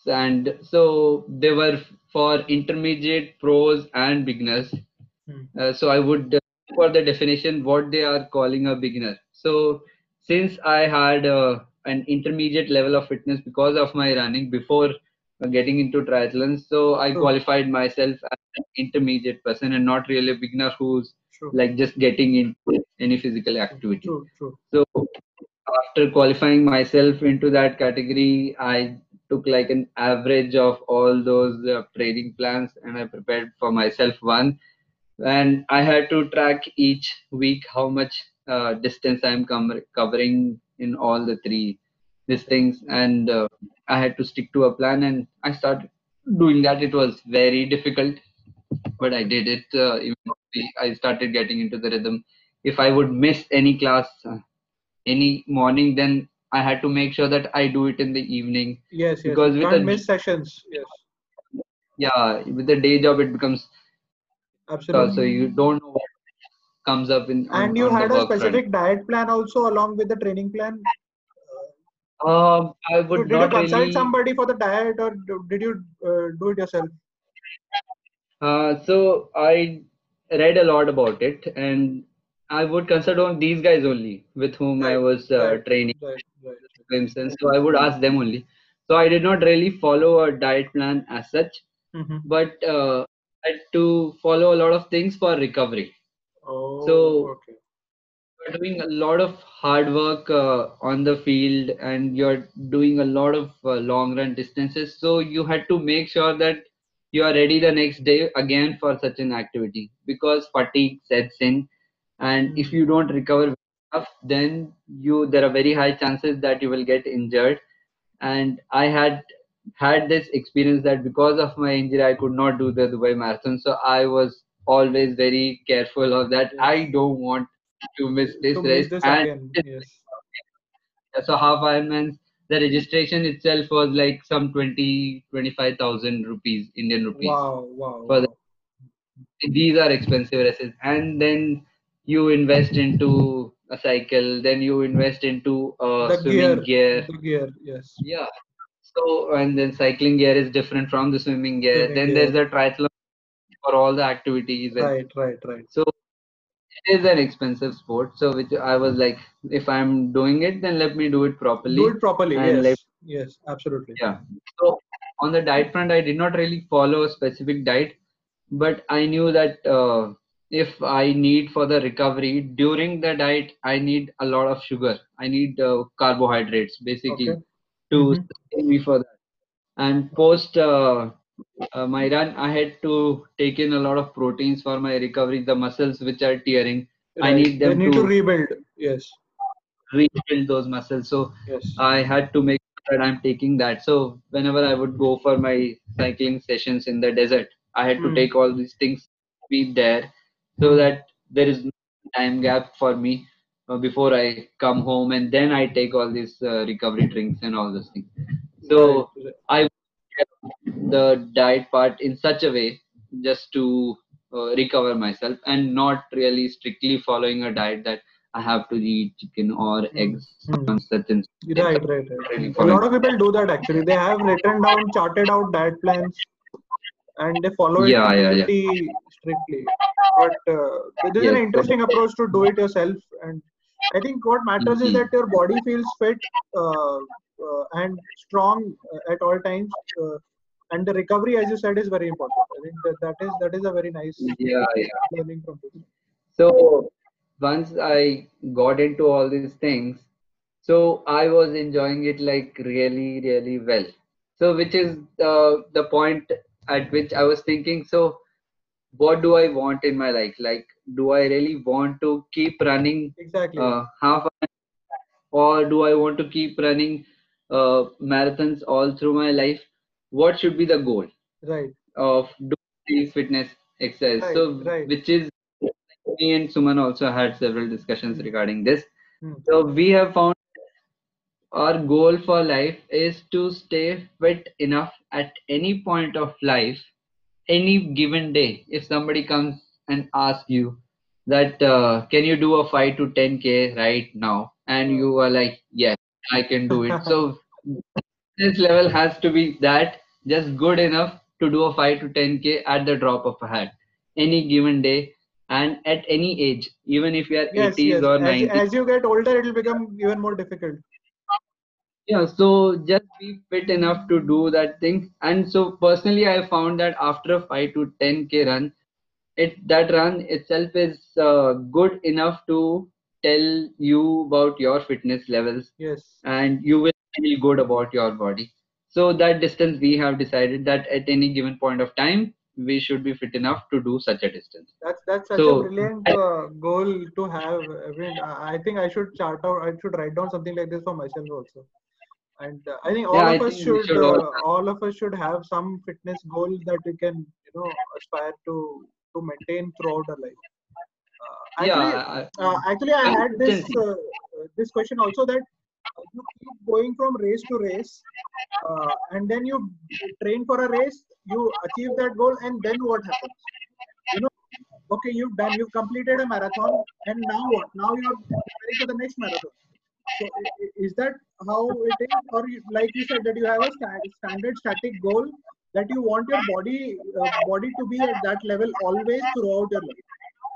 and so they were for intermediate pros and beginners Hmm. uh, so i would uh, for the definition what they are calling a beginner so since i had uh, an intermediate level of fitness because of my running before uh, getting into triathlons so i True. qualified myself as an intermediate person and not really a beginner who's True. like just getting into any physical activity. True. so after qualifying myself into that category, I took like an average of all those uh, training plans and I prepared for myself one. And I had to track each week how much uh, distance I'm com- covering in all the three these things. And uh, I had to stick to a plan and I started doing that. It was very difficult, but I did it. Uh. I started getting into the rhythm. If I would miss any class, uh, any morning, then I had to make sure that I do it in the evening. Yes. Yes. Because with can't a- miss sessions. Yes. Yeah, with the day job, it becomes Absolutely. so you don't know what comes up in. on- and you had a front. specific diet plan also along with the training plan. Um, I would So did you consult really. somebody for the diet, or did you uh, do it yourself? Uh, so I read a lot about it, and I would consult on these guys only with whom I was uh, right. training. Right. Right. So I would ask them only. So I did not really follow a diet plan as such, Mm-hmm. but uh, to follow a lot of things for recovery. Oh. So- okay. You're doing a lot of hard work uh, on the field, and you're doing a lot of uh, long run distances. So you had to make sure that you are ready the next day again for such an activity because fatigue sets in, and if you don't recover enough, then you there are very high chances that you will get injured. And I had had this experience that because of my injury, I could not do the Dubai Marathon. So I was always very careful of that. I don't want to miss this to race. miss this and. Yes. so half Ironman, the registration itself was like some 20, 25,000 rupees, Indian rupees. Wow. Wow. For the- These are expensive races. And then you invest into a cycle, then you invest into uh, swimming gear. gear. The gear. Yes. Yeah. So, and then cycling gear is different from the swimming gear. Swimming then gear. there's a triathlon for all the activities. and- Right. Right. Right. So it is an expensive sport. So which I was like, if I'm doing it, then let me do it properly. Do it properly. Yes. like- yes. Absolutely. Yeah. So on the diet front, I did not really follow a specific diet, but I knew that uh, if I need for the recovery during the diet, I need a lot of sugar. I need uh, carbohydrates basically Okay. To Mhm. sustain me for that. And post uh, uh, my run, I had to take in a lot of proteins for my recovery. The muscles which are tearing, I Right. need They them need to, to rebuild. Yes. rebuild those muscles. So Yes. I had to make sure that I'm taking that. So whenever I would go for my cycling sessions in the desert, I had to Hmm. take all these things, be there, so that there is no time gap for me uh, before I come home, and then I take all these uh, recovery drinks and all those things. So I the diet part in such a way just to uh, recover myself and not really strictly following a diet that I have to eat chicken or Hmm. eggs Hmm. on and Right, right, right. Really A lot of people do that actually. They have written down, charted out diet plans, and they follow it Yeah, yeah, yeah. strictly. But uh, this is an Yes. interesting approach to do it yourself. And I think what matters is Mhm. that your body feels fit uh, uh, and strong uh, at all times. Uh, and the recovery as you said is very important i think that, that is that is a very nice yeah yeah learning from this so once i got into all these things so i was enjoying it like really really well so which is uh, the point at which i was thinking so what do i want in my life like do i really want to keep running exactly. uh, half or do i want to keep running uh, marathons all through my life? What should be the goal right. of doing fitness exercise? Right, so right. which is me and suman also had several discussions regarding this. Hmm. so we have found our goal for life is to stay fit enough at any point of life any given day. If somebody comes and ask you that uh, can you do a 5 to 10k right now? And you are like yes i can do it. So this level has to be that just good enough to do a 5 to 10k at the drop of a hat any given day and at any age even if you are yes 80s yes. or as, 90s as you get older it will become even more difficult. Yeah so just be fit enough to do that thing. And so personally i found that after a 5 to 10k run it that run itself is uh, good enough to tell you about your fitness levels yes and you will feel good about your body so that distance we have decided that at any given point of time we should be fit enough to do such a distance That's that's such So- a brilliant uh, goal to have. I mean, I think I should chart out. I should write down something like this for myself also. And uh, I think all Yeah, of I us should, should all uh, all of us should have some fitness goal that we can, you know, aspire to to maintain throughout our life. Uh, actually, yeah I- uh, actually, I had this uh, this question also that you keep going from race to race, uh, and then you train for a race, you achieve that goal, and then what happens? You know, okay, you've done, you've completed a marathon, and now what? Now you're preparing for the next marathon. So is that how it is, or like you said that you have a standard static goal that you want your body uh, body to be at that level always throughout your life?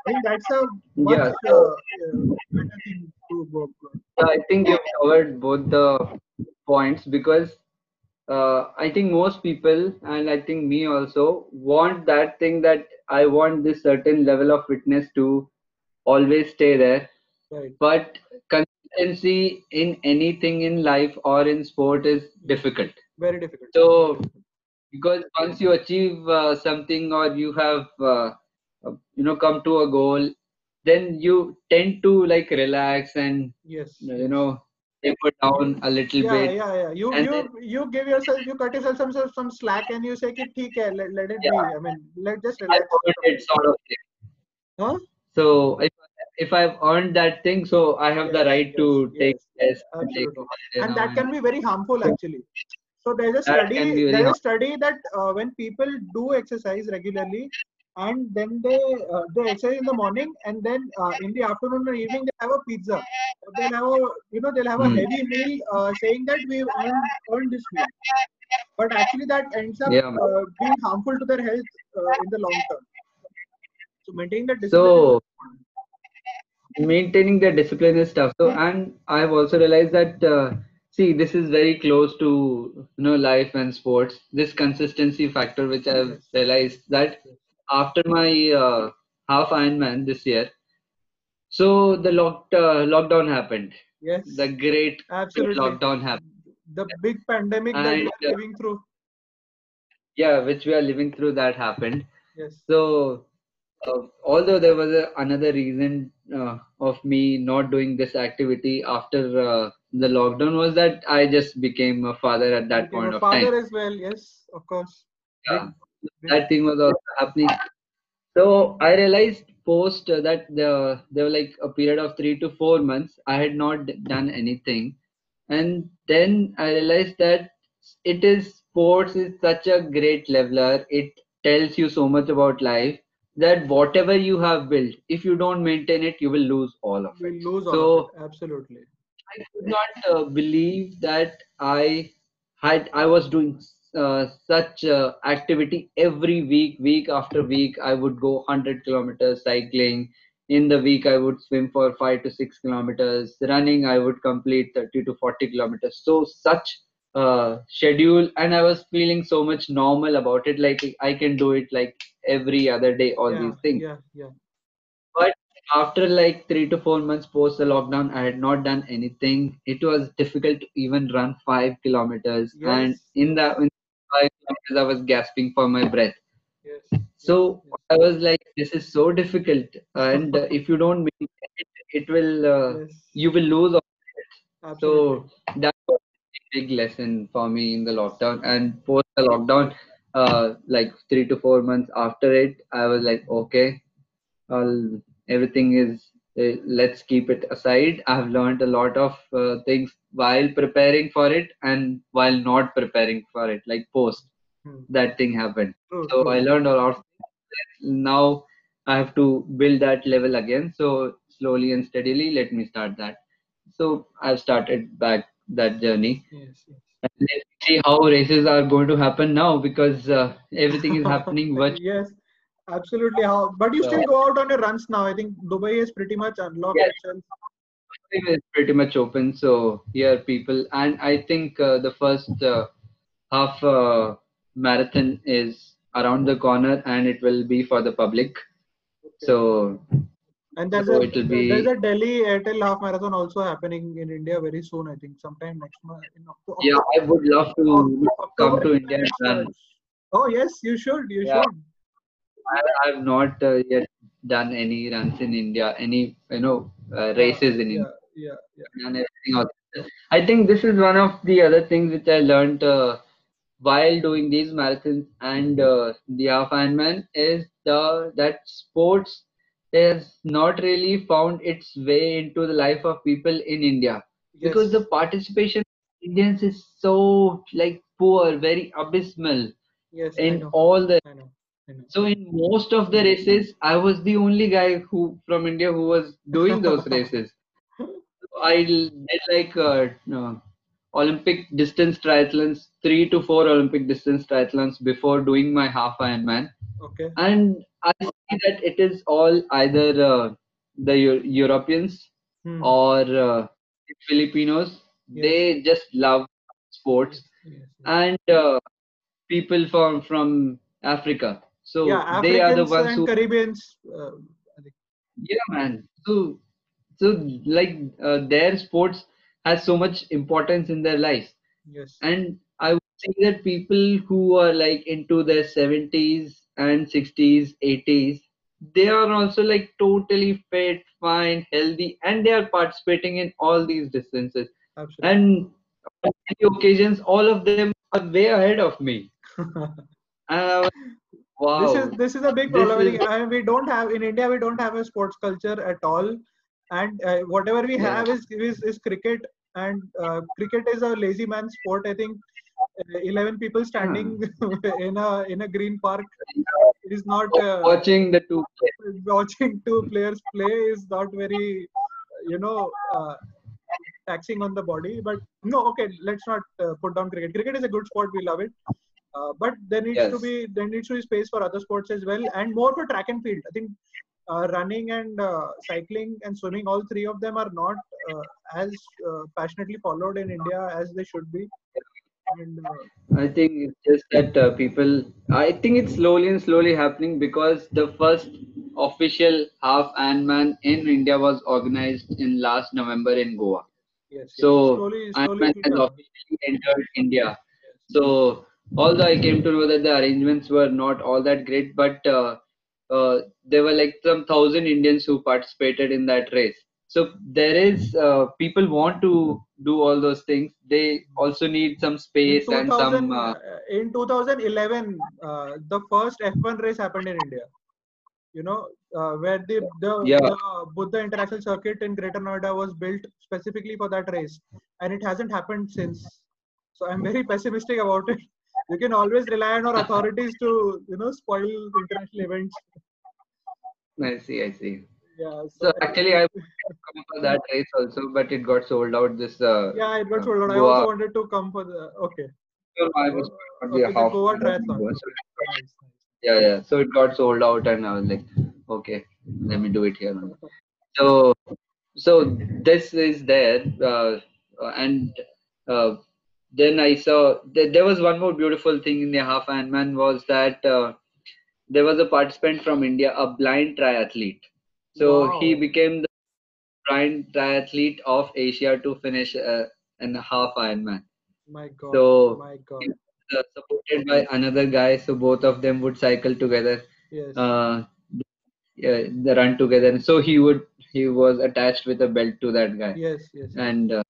I think that's a much Yeah. uh, uh, better thing to work on. I think you've covered both the points because uh, I think most people, and I think me also, want that thing that I want this certain level of fitness to always stay there. Right. But consistency in anything in life or in sport is difficult. Very difficult. So, because once you achieve uh, something or you have uh, uh, you know come to a goal then you tend to like relax and yes. you know taper down a little yeah, bit. yeah yeah. You you then, you give yourself you cut yourself some some slack and you say "Okay, let, let it yeah. be i mean let just relax. it sort of thing. Huh? so if, if i've earned that thing so i have the right yes, to yes, take yes, and, take and that can be very harmful actually so there's a study there's a study that uh, when people do exercise regularly and then they uh, they exercise in the morning and then uh, in the afternoon or evening they have a pizza. They'll have a you know they'll have a Hmm. heavy meal uh, saying that we've earned, earned this meal. But actually that ends up Yeah, uh, being harmful to their health uh, in the long term. So maintaining that discipline so maintaining the discipline is tough. So and i've also realized that uh, see this is very close to you know life and sports. This consistency factor which i've realized that after my uh, half ironman this year so the lock, uh, lockdown happened. Yes. The great absolutely. lockdown happened. The big pandemic that we are uh, living through. Yeah which we are living through that happened. Yes. So uh, although there was a, another reason uh, of me not doing this activity after uh, the lockdown was that i just became a father at that point a of father time. as well yes of course. Yeah, big- that thing was also happening. So i realized post that the, there were like a period of 3 to 4 months i had not done anything. And then i realized that it is sports is such a great leveler. It tells you so much about life that whatever you have built if you don't maintain it you will lose all of we'll it. lose all so of it absolutely I could not uh, believe that I had I was doing uh, such uh, activity every week, week after week. I would go 100 kilometers cycling. In the week, I would swim for five to six kilometers. Running, I would complete 30 to 40 kilometers. So such uh, schedule and i was feeling so much normal about it like i can do it like every other day all yeah, these things yeah, yeah. After like three to four months post the lockdown i had not done anything it was difficult to even run five kilometers and in that in five kilometers i was gasping for my breath yes, so I was like, this is so difficult, and uh, if you don't maintain it, it will uh, yes, you will lose. all of it. absolutely. So that was a big lesson for me in the lockdown. And post the lockdown, uh, like three to four months after it, I was like, okay, well, everything is. Uh, let's keep it aside. I've learned a lot of uh, things while preparing for it and while not preparing for it. Like post Hmm. that thing happened. True, So true. I learned a lot. Now I have to build that level again. So slowly and steadily, let me start that. So I've started back that journey. Yes, yes. And let's see how races are going to happen now because uh, everything is happening virtually. yes, absolutely. How? But you still go out on your runs now. I think Dubai is pretty much unlocked yes, itself. is pretty much open. So here people, and I think uh, the first uh, half uh, marathon is around the corner and it will be for the public. Okay. So And there's so a will there's a Delhi Airtel half marathon also happening in India very soon. I think sometime next month in Octo- yeah. I would love to Oc- come to India and run. Oh yes, you should. You Yeah, should. I, I've not uh, yet done any runs in India, any you know uh, races in India, yeah, yeah. and everything else. I think this is one of the other things which I learned uh, while doing these marathons and uh, the half Ironman is the that sports has not really found its way into the life of people in India because the participation of Indians is so like poor, very abysmal yes. In all the I know. I know. So in most of the races, I was the only guy who from India who was doing those races. I did like uh, no, Olympic distance triathlons, three to four Olympic distance triathlons before doing my half Ironman, Okay. and I see that it is all either uh, the Eu- Europeans Hmm. or uh, Filipinos. Yes. They just love sports, Yes. Yes. yes. and uh, people from from Africa. Yeah, So they are the ones who Caribbeans. Uh, Yeah, man. So, so like uh, their sports has so much importance in their lives, Yes. and I would say that people who are like into their seventies and sixties, eighties, they are also like totally fit, fine, healthy, and they are participating in all these distances. Absolutely. And on many occasions, all of them are way ahead of me. And I was, this is this is a big problem. I is think, uh, we don't have in India. We don't have a sports culture at all, and uh, whatever we yeah, have is is, is cricket. And uh, cricket is a lazy man sport. I think uh, eleven people standing in a in a green park is not uh, Watching the two players. watching two players play is not very you know uh, taxing on the body. But no, okay, let's not uh, put down cricket. Cricket is a good sport. We love it. Uh, but there needs to be there needs to be space for other sports as well, and more for track and field. I think uh, running and uh, cycling and swimming, all three of them are not uh, as uh, passionately followed in India as they should be. And uh, I think it's just that uh, people. I think it's slowly and slowly happening because the first official half Ironman in India was organized in last November in Goa. yes, yes, So slowly, slowly Ironman has officially entered India. So although I came to know that the arrangements were not all that great, but uh, uh, there were like some thousand Indians who participated in that race. So there is uh, people want to do all those things. They also need some space and some. Uh, uh, in 2011, uh, the first F1 race happened in India. You know, uh, where the, the yeah, the Buddh International Circuit in Greater Noida was built specifically for that race, and it hasn't happened since. So I'm very pessimistic about it. You can always rely on our authorities to, you know, spoil international events. I see, I see. Yeah. So So actually, I come for that race also, but it got sold out. This uh, yeah, it got uh, sold out. I also wanted to come for the. Okay. I was Okay, the half Goa triathlon. So it got- Nice, nice. yeah, yeah. So it got sold out, and I was like, okay, let me do it here. So, so this is there, uh, and uh, then I saw th- there was one more beautiful thing in the half Ironman was that uh, there was a participant from India, a blind triathlete. So wow. he became the blind triathlete of Asia to finish uh, in a half Ironman. My God. So my God. Uh, supported by another guy, so both of them would cycle together. Yes. Uh, yeah, they run together. So he would he was attached with a belt to that guy. Yes, yes. And uh,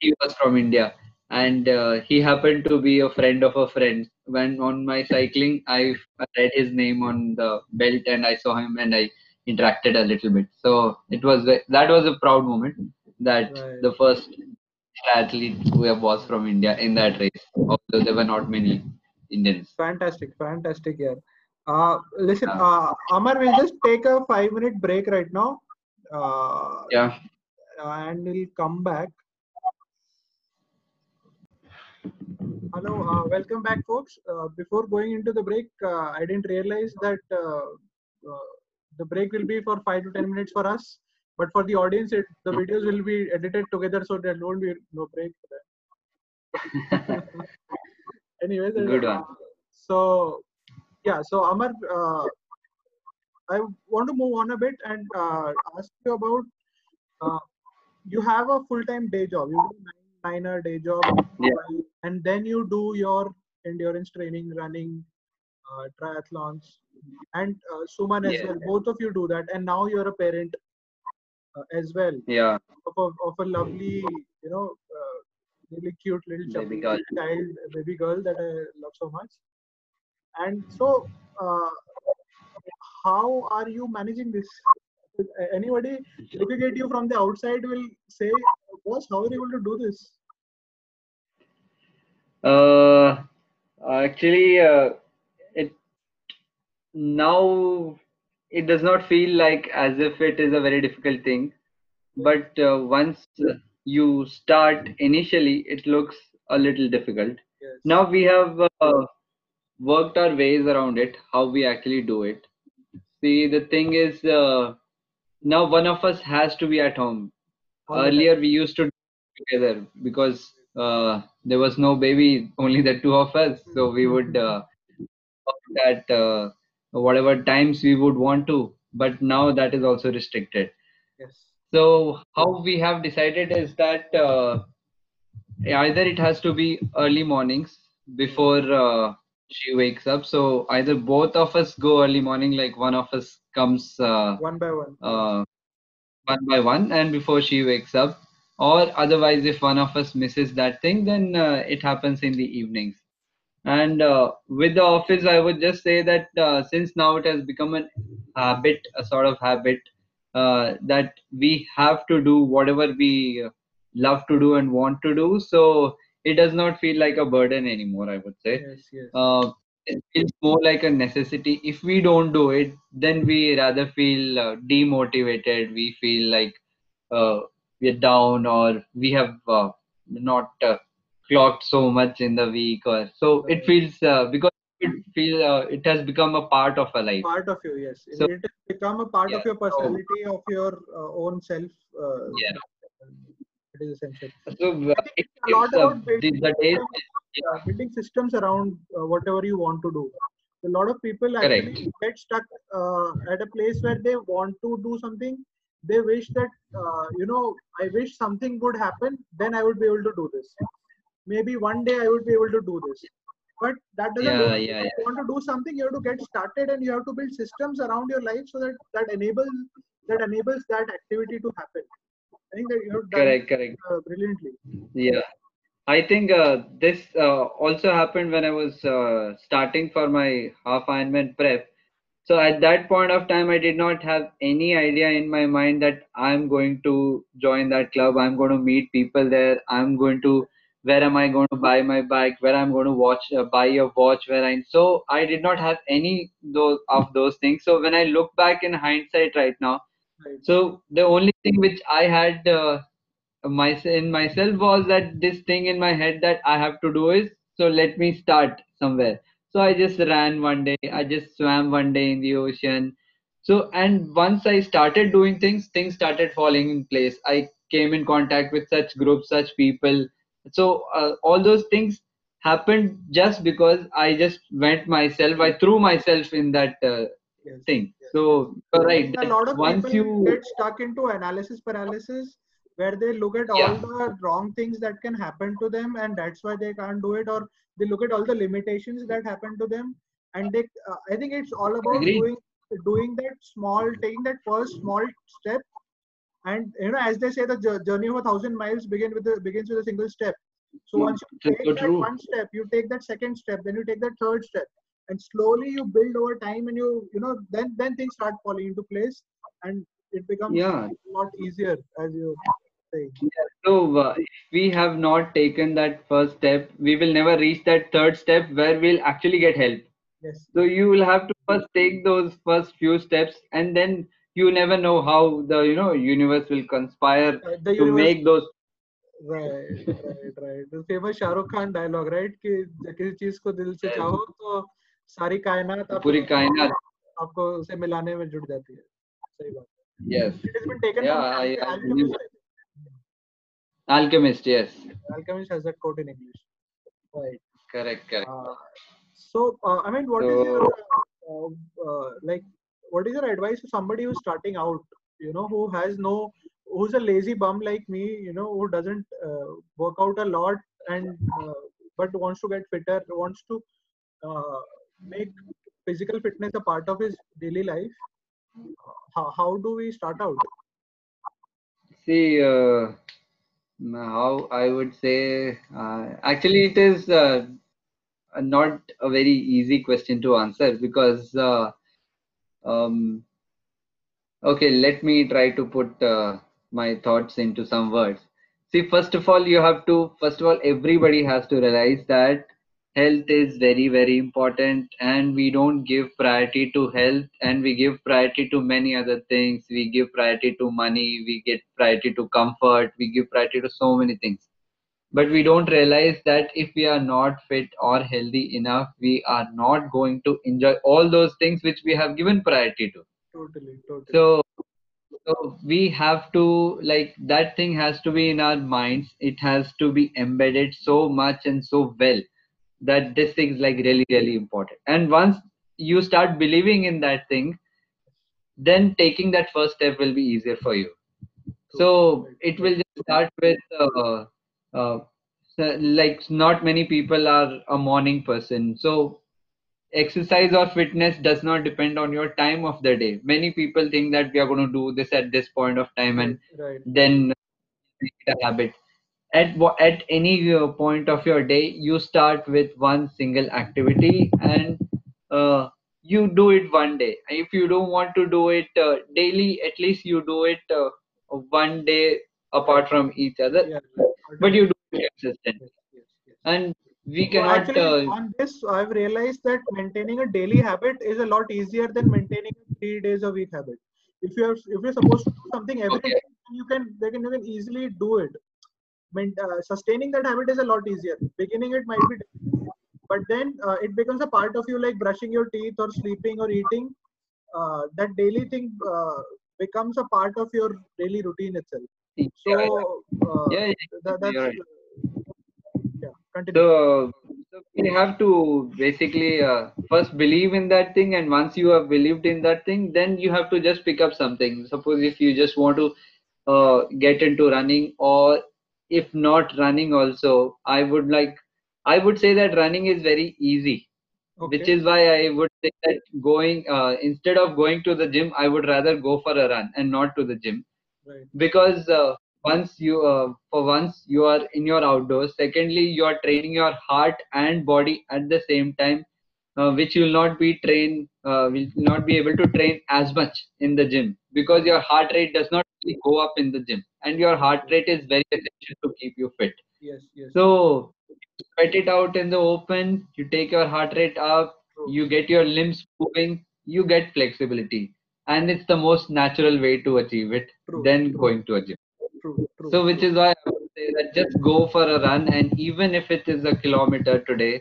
he was from India, and uh, he happened to be a friend of a friend. When on my cycling, I read his name on the belt, and I saw him, and I interacted a little bit. So it was that was a proud moment that right. the first athlete who was from India in that race, although there were not many Indians. Fantastic, fantastic, yeah. Uh, listen, uh, Amar, we'll just take a five minute break right now. Uh, yeah. And we'll come back. Hello, uh, welcome back, folks. Uh, before going into the break, uh, I didn't realize that uh, uh, the break will be for five to ten minutes for us, but for the audience, it, the videos will be edited together, so there won't be no break for that. Anyways, good one. so yeah so amar uh, i want to move on a bit and uh, ask you about uh, you have a full-time day job you do nine, nine hour day job yeah. and then you do your endurance training running uh, triathlons and uh, suman as yeah. well both of you do that and now you're a parent uh, as well yeah of a, of a lovely you know really cute little baby girl. child baby girl that i love so much and so, uh, how are you managing this? Anybody looking at you from the outside will say, "Boss, how are you able to do this?" Uh, actually, uh, it now it does not feel like as if it is a very difficult thing, but uh, once you start initially, it looks a little difficult. Yes. Now we have uh, worked our ways around it, how we actually do it. See, the thing is, uh, now one of us has to be at home. Earlier, we used to together because uh, there was no baby, only the two of us. So we would uh, at uh, whatever times we would want to, but now that is also restricted. Yes. So how we have decided is that uh, either it has to be early mornings before uh, she wakes up. So either both of us go early morning, like one of us comes uh, one by one, uh, one by one, and before she wakes up, or otherwise, if one of us misses that thing, then uh, it happens in the evenings. And uh, with the office, I would just say that uh, since now it has become a habit, a sort of habit, uh, that we have to do whatever we love to do and want to do. So it does not feel like a burden anymore i would say. Yes, yes. Uh, it feels more like a necessity. If we don't do it then we rather feel uh, demotivated. We feel like uh, we're down or we have uh, not uh, clocked so much in the week or so it feels uh, because it feel uh, it has become a part of a life. Part of you yes. So, it has become a part yeah, of your personality so, of your own self yeah it is essential. So uh, it, a lot uh, about building, the, the yeah. building systems around uh, whatever you want to do. A lot of people actually get stuck uh, at a place where they want to do something. They wish that uh, you know, I wish something would happen, then I would be able to do this. Maybe one day I would be able to do this. But that doesn't. Yeah, do yeah, yeah. If you want to do something, you have to get started, and you have to build systems around your life so that that enables that enables that activity to happen. Think that you have done correct, correct. Uh, brilliantly. Yeah. I think uh, this uh, also happened when I was uh, starting for my half Ironman prep. So at that point of time, I did not have any idea in my mind that I'm going to join that club. I'm going to meet people there. I'm going to where am I going to buy my bike? Where I'm going to watch uh, buy a watch? Where I so I did not have any those of those things. So when I look back in hindsight right now, So the only thing which I had uh, my in myself was that this thing in my head that I have to do is so let me start somewhere. So I just ran one day. I just swam one day in the ocean. So and once I started doing things, things started falling in place. I came in contact with such groups, such people so uh, all those things happened just because i just went myself i threw myself in that uh, yes. thing yes. so right a lot of once people you get stuck into analysis paralysis where they look at all Yeah. the wrong things that can happen to them and that's why they can't do it or they look at all the limitations that happen to them and they uh, i think it's all about doing doing that small taking that first small step and you know as they say the journey of a thousand miles begin with a, begins with a single step so Mm, once you take so that one step you take that second step then you take that third step and slowly you build over time and you you know then then things start falling into place and it becomes yeah a lot easier as you say so uh, if we have not taken that first step we will never reach that third step where we'll actually get help yes so you will have to first take those first few steps and then you never know how the you know universe will conspire Uh, the to universe make those right right right the famous shahrukh khan dialogue right कि किसी चीज को दिल से चाहो तो सारी कायनात पूरी कायनात। आपको उसे मिलाने में जुड़ जाती है। सही बात eat a lot and but wants to get fitter wants to make physical fitness a part of his daily life. How, how do we start out? see uh, how i would say uh, actually it is uh, not a very easy question to answer because uh, um, okay let me try to put uh, my thoughts into some words see first of all you have to first of all everybody has to realize that health is very very important and we don't give priority to health and we give priority to many other things. We give priority to money we give priority to comfort we give priority to so many things. But we don't realize that if we are not fit or healthy enough we are not going to enjoy all those things which we have given priority to. Totally, totally. so so we have to like that thing has to be in our minds. It has to be embedded so much and so well that this thing is like really really important. And once you start believing in that thing then taking that first step will be easier for you. So it will just start with uh, uh, like not many people are a morning person. So exercise or fitness does not depend on your time of the day. Many people think that we are going to do this at this point of time and right. then make it a habit at at any uh, point of your day you start with one single activity and uh, you do it one day if you don't want to do it uh, daily at least you do it uh, one day apart from each other Yeah. but you do it consistently Yes, and we So cannot actually, uh, on this, I've realized that maintaining a daily habit is a lot easier than maintaining a three days a week habit. If you're if you're supposed to do something every Okay. day, you can they can you can easily do it. Main, uh, sustaining that habit is a lot easier. Beginning it might be difficult, but then uh, it becomes a part of you, like brushing your teeth or sleeping or eating. Uh, that daily thing uh, becomes a part of your daily routine itself. So yeah, uh, yeah, that, that's right. yeah. Continue. So, so we have to basically uh, first believe in that thing, and once you have believed in that thing, then you have to just pick up something. Suppose if you just want to uh, get into running, or if not running, also, I would like, I would say that running is very easy, which is why I would say that going uh, instead of going to the gym, I would rather go for a run and not to the gym Right. because uh, once you uh, for once you are in your outdoors secondly you are training your heart and body at the same time uh, which you will not be trained uh, will not be able to train as much in the gym because your heart rate does not go up in the gym and your heart rate is very essential to keep you fit Yes. Yes. so you sweat it out in the open you take your heart rate up True. you get your limbs moving you get flexibility and it's the most natural way to achieve it True, than true. going to a gym True. True. so which is why i would say that just go for a run and even if it is a kilometer today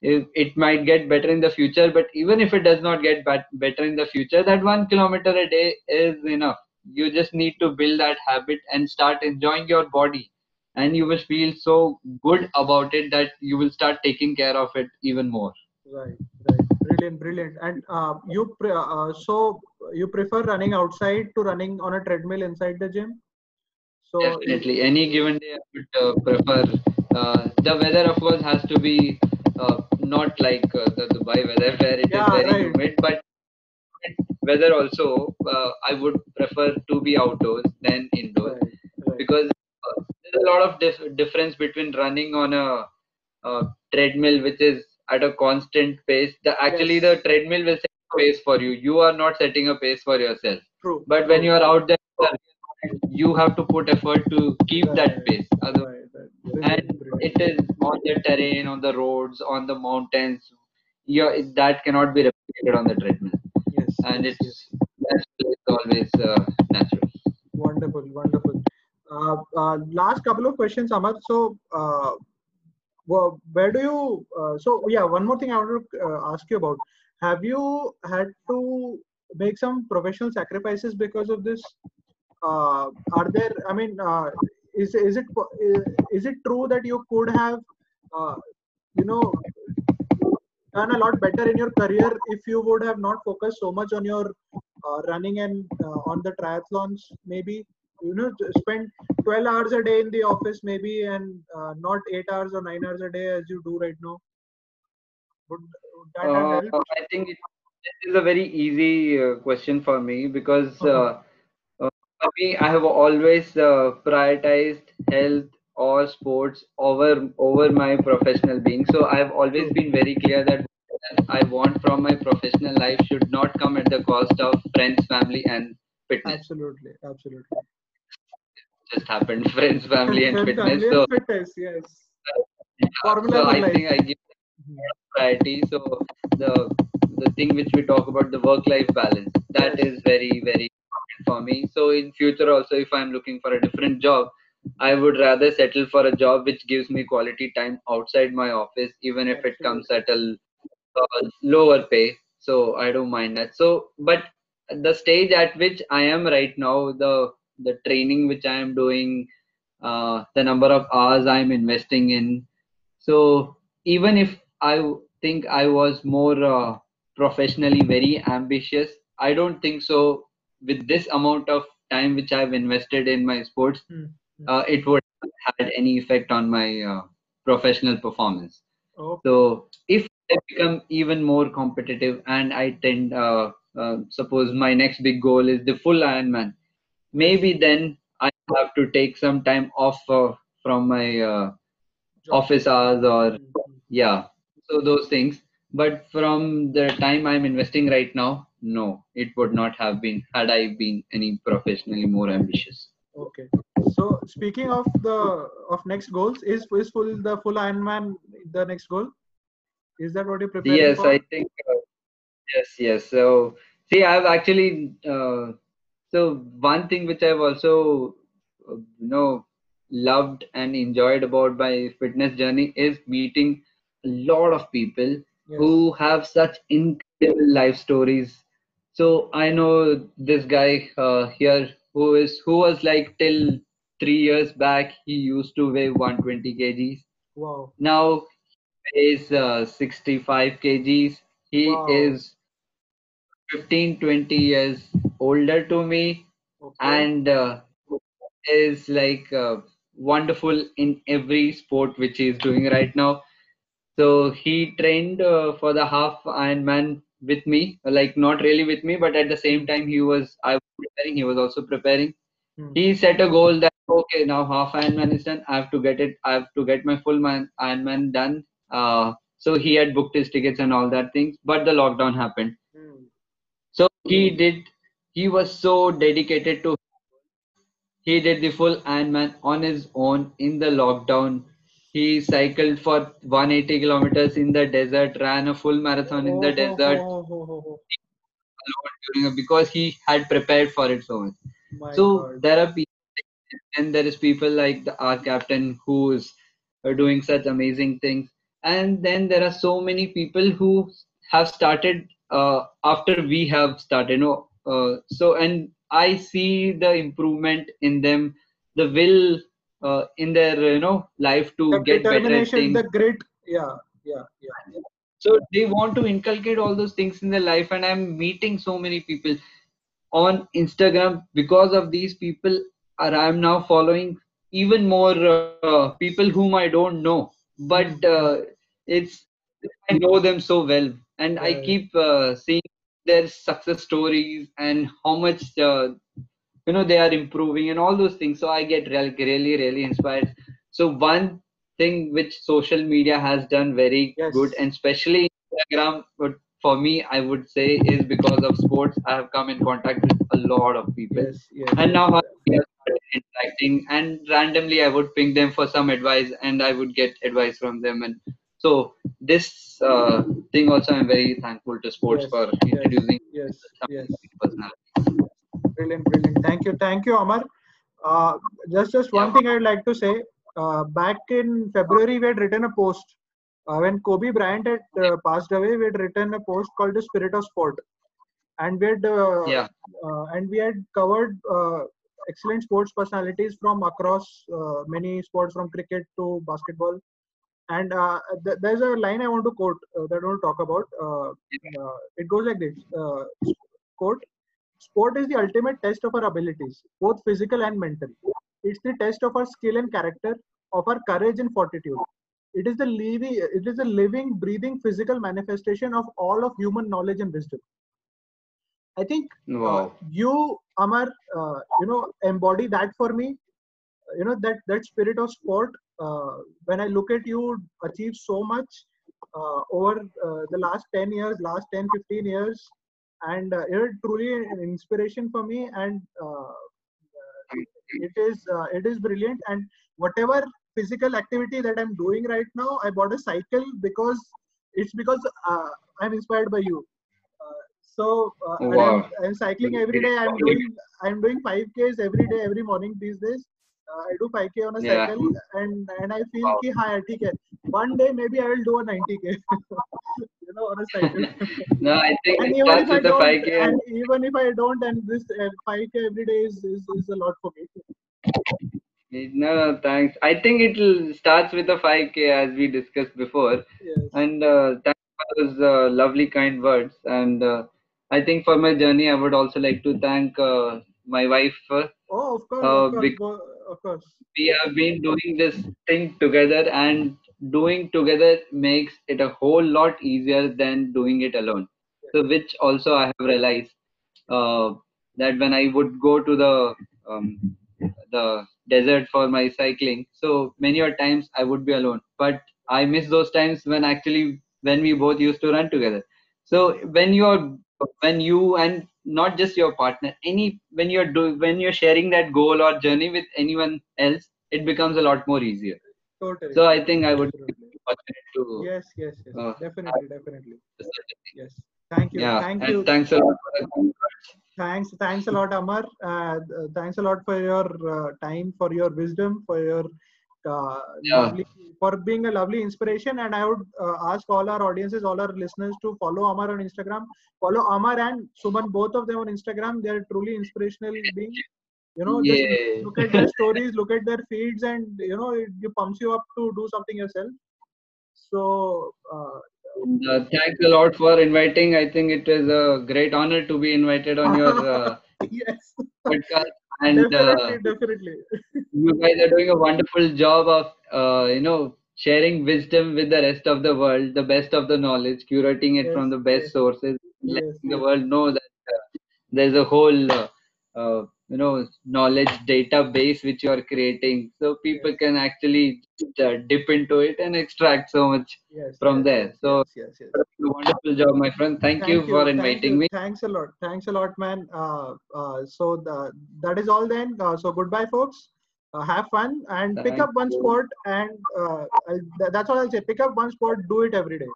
it might get better in the future but even if it does not get better in the future that one kilometer a day is enough you just need to build that habit and start enjoying your body. And you will feel so good about it that you will start taking care of it even more. Right right. Brilliant brilliant. And uh, you pre- uh, so you prefer running outside to running on a treadmill inside the gym? So definitely. Any given day i would uh, prefer uh, the weather of course has to be uh, not like uh, the dubai weather where it yeah, is very right. humid but weather also uh, i would prefer to be outdoors than indoors right, right. because uh, there's a lot of dif- difference between running on a, a, treadmill which is at a constant pace the actually yes. the treadmill will set a pace for you you are not setting a pace for yourself True. but when you are out there you have to put effort to keep right. that pace right, and it is on the terrain on the roads on the mountains yeah that cannot be replicated on the treadmill and it's, it's always uh, natural wonderful wonderful uh, uh, last couple of questions, Amar. So, uh, well, where do you? Uh, so, yeah, one more thing I want to uh, ask you about. Have you had to make some professional sacrifices because of this? Are there? I mean, is is it is it true that you could have, you know, done a lot better in your career if you would have not focused so much on your running and on the triathlons, maybe? you know spend 12 hours a day in the office maybe and uh, not 8 hours or 9 hours a day as you do right now would, would that uh, help? i think it, this is a very easy uh, question for me because uh-huh. uh, for me i have always uh, prioritized health or sports over over my professional being. So i've always been very clear that i want from my professional life should not come at the cost of friends family and fitness. Absolutely absolutely. Just happened friends family and fitness family so and fitness, yes. Yeah, Formula so i life. think i give priority so the the thing which we talk about the work life balance that Yes. is very very important for me. So in future also if i'm looking for a different job i would rather settle for a job which gives me quality time outside my office even if it comes at a uh, lower pay. So i don't mind that. So but the stage at which i am right now the the training which i am doing uh, the number of hours i am investing in. So even if I think i was more uh, professionally very ambitious i don't think so. With this amount of time which i've invested in my sports hmm. Uh, it would have had any effect on my uh, professional performance Okay. so if I become even more competitive and I tend, uh, uh, suppose my next big goal is the full Ironman, maybe then I have to take some time off uh, from my uh, office hours or Hmm, hmm. yeah, so those things. But from the time I'm investing right now, no, it would not have been had I been any professionally more ambitious. Okay. So speaking of the of next goals, is is full the full Ironman the next goal? Is that what you're preparing Yes, for? I think uh, yes, yes. So see, I've actually uh, so one thing which I've also uh, you know loved and enjoyed about my fitness journey is meeting a lot of people Yes. who have such incredible life stories. So I know this guy uh, here who is who was like till three years back he used to weigh 120 kgs. Wow. Now he is uh, 65 kgs. He Wow. is 15 20 years older to me Okay. and uh, is like uh, wonderful in every sport which he is doing right now. So he trained uh, for the half Ironman with me, like not really with me, but at the same time he was I was preparing. He was also preparing. Hmm. He set a goal that okay now half Ironman is done. I have to get it. I have to get my full Iron man Ironman done. Uh, so he had booked his tickets and all that things, but the lockdown happened. Hmm. So he did. He was so dedicated to. He did the full Ironman on his own in the lockdown. He cycled for 180 kilometers in the desert, ran a full marathon in the Oh, desert during a, because he had prepared for it so much. My So God. there are people, and there is people like the our captain who is uh, doing such amazing things, and then there are so many people who have started uh, after we have started. You know, uh, so and I see the improvement in them, the will uh, in their you know life to the get better things. the grit yeah yeah yeah. So they want to inculcate all those things in their life and i'm meeting so many people on instagram because of these people or i'm now following even more uh, people whom i don't know. But uh, it's i know them so well. And i keep uh, seeing their success stories and how much uh, you know they are improving and all those things. So i get really really really inspired. So one thing which social media has done very Yes. good and especially instagram but for me i would say is because of sports i have come in contact with a lot of people. Yes yes. And now yes, I have started interacting and randomly i would ping them for some advice and i would get advice from them. And so this uh, thing also i'm very thankful to sports Yes, for introducing yes yes. personality brilliant brilliant. Thank you thank you amar. Uh, just just one Yeah. thing i'd like to say uh, back in february we had written a post. Uh, when kobe bryant had uh, passed away we had written a post called the spirit of sport. And we had uh, yeah. uh, and we had covered uh, excellent sports personalities from across uh, many sports from cricket to basketball. And uh, th- there's a line i want to quote uh, that i want to talk about uh, uh, it goes like this uh, quote sport is the ultimate test of our abilities both physical and mental. It's the test of our skill and character of our courage and fortitude. It is the living it is a living breathing physical manifestation of all of human knowledge and wisdom. I think uh, you, Amar, uh, you know, embody that for me. You know that that spirit of sport. Uh, when I look at you achieve so much uh, over uh, the last 10 years, last 10, 15 years, and uh, you're truly an inspiration for me. And uh, it is uh, it is brilliant. And whatever physical activity that I'm doing right now, I bought a cycle because it's because I'm inspired by you. So uh, and I'm, I'm cycling every day. I'm doing I'm doing 5Ks every day, every morning these days. Uh, I do 5K on a Yeah. cycle, and and I feel Wow. ki ha, yaar, theek hai. One day maybe I will do a 90K, you know, on a cycle. no, I think and even starts if I don't, 5K. and even if I don't, and this uh, 5K every day is, is is a lot for me. no, thanks. I think it starts with the 5K as we discussed before. Yes. And uh, thanks for those uh, lovely, kind words. And uh, I think for my journey, I would also like to thank uh, my wife. Uh, Oh, of course, uh, of course, of course. we have been doing this thing together, and doing together makes it a whole lot easier than doing it alone. So, which also I have realized uh, that when I would go to the um, the desert for my cycling, so many a times I would be alone. But I miss those times when actually when we both used to run together. So when you're when you and not just your partner, any when you're do when you're sharing that goal or journey with anyone else, it becomes a lot more easier. Totally. So I think I would be Absolutely. fortunate to Yes, yes, yes. uh, definitely, definitely. a thing. Yes. Thank you. Yeah, Thank and you. thanks a lot for the kind words. Thanks. Thanks a lot, Amar. Uh, thanks a lot for your uh, time, for your wisdom, for your uh, Yeah. lovely, for being a lovely inspiration. And I would uh, ask all our audiences, all our listeners to follow Amar on Instagram. Follow Amar and Suman, both of them on Instagram. They're truly inspirational beings. You know, just Yeah. look at their stories, look at their feeds, and you know, it, it pumps you up to do something yourself. So, uh, Uh, thanks a lot for inviting. I think it is a great honor to be invited on your uh, yes, podcast, and uh, definitely, definitely. you guys are doing a wonderful job of uh, you know sharing wisdom with the rest of the world, the best of the knowledge, curating it from the best yes, sources, yes, letting the yes. world know that uh, there's a whole uh, uh, you know knowledge database which you are creating, so people Yes. can actually uh, dip into it and extract so much Yes, from yes, there. So yes, yes, wonderful job, my friend. Thank you Thank for you, thank inviting you, me. thanks a lot, thanks a lot, man. Uh, uh, so the, that is all then. Uh, so goodbye, folks. Uh, have fun and pick up one you. sport, and uh, th- that's all I'll say. Pick up one sport, do it every day.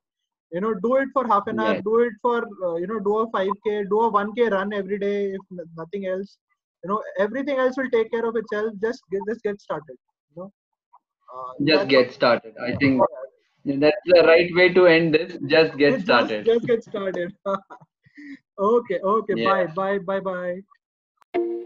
You know, do it for half an hour, do it for uh, you know, do a 5k, do a 1k run every day, if nothing else. You know, everything else will take care of itself. Just get, just get started. You know, uh, Just get started. I think that's the right way to end this. Just get just started. just get started okay okay Yeah. bye bye bye bye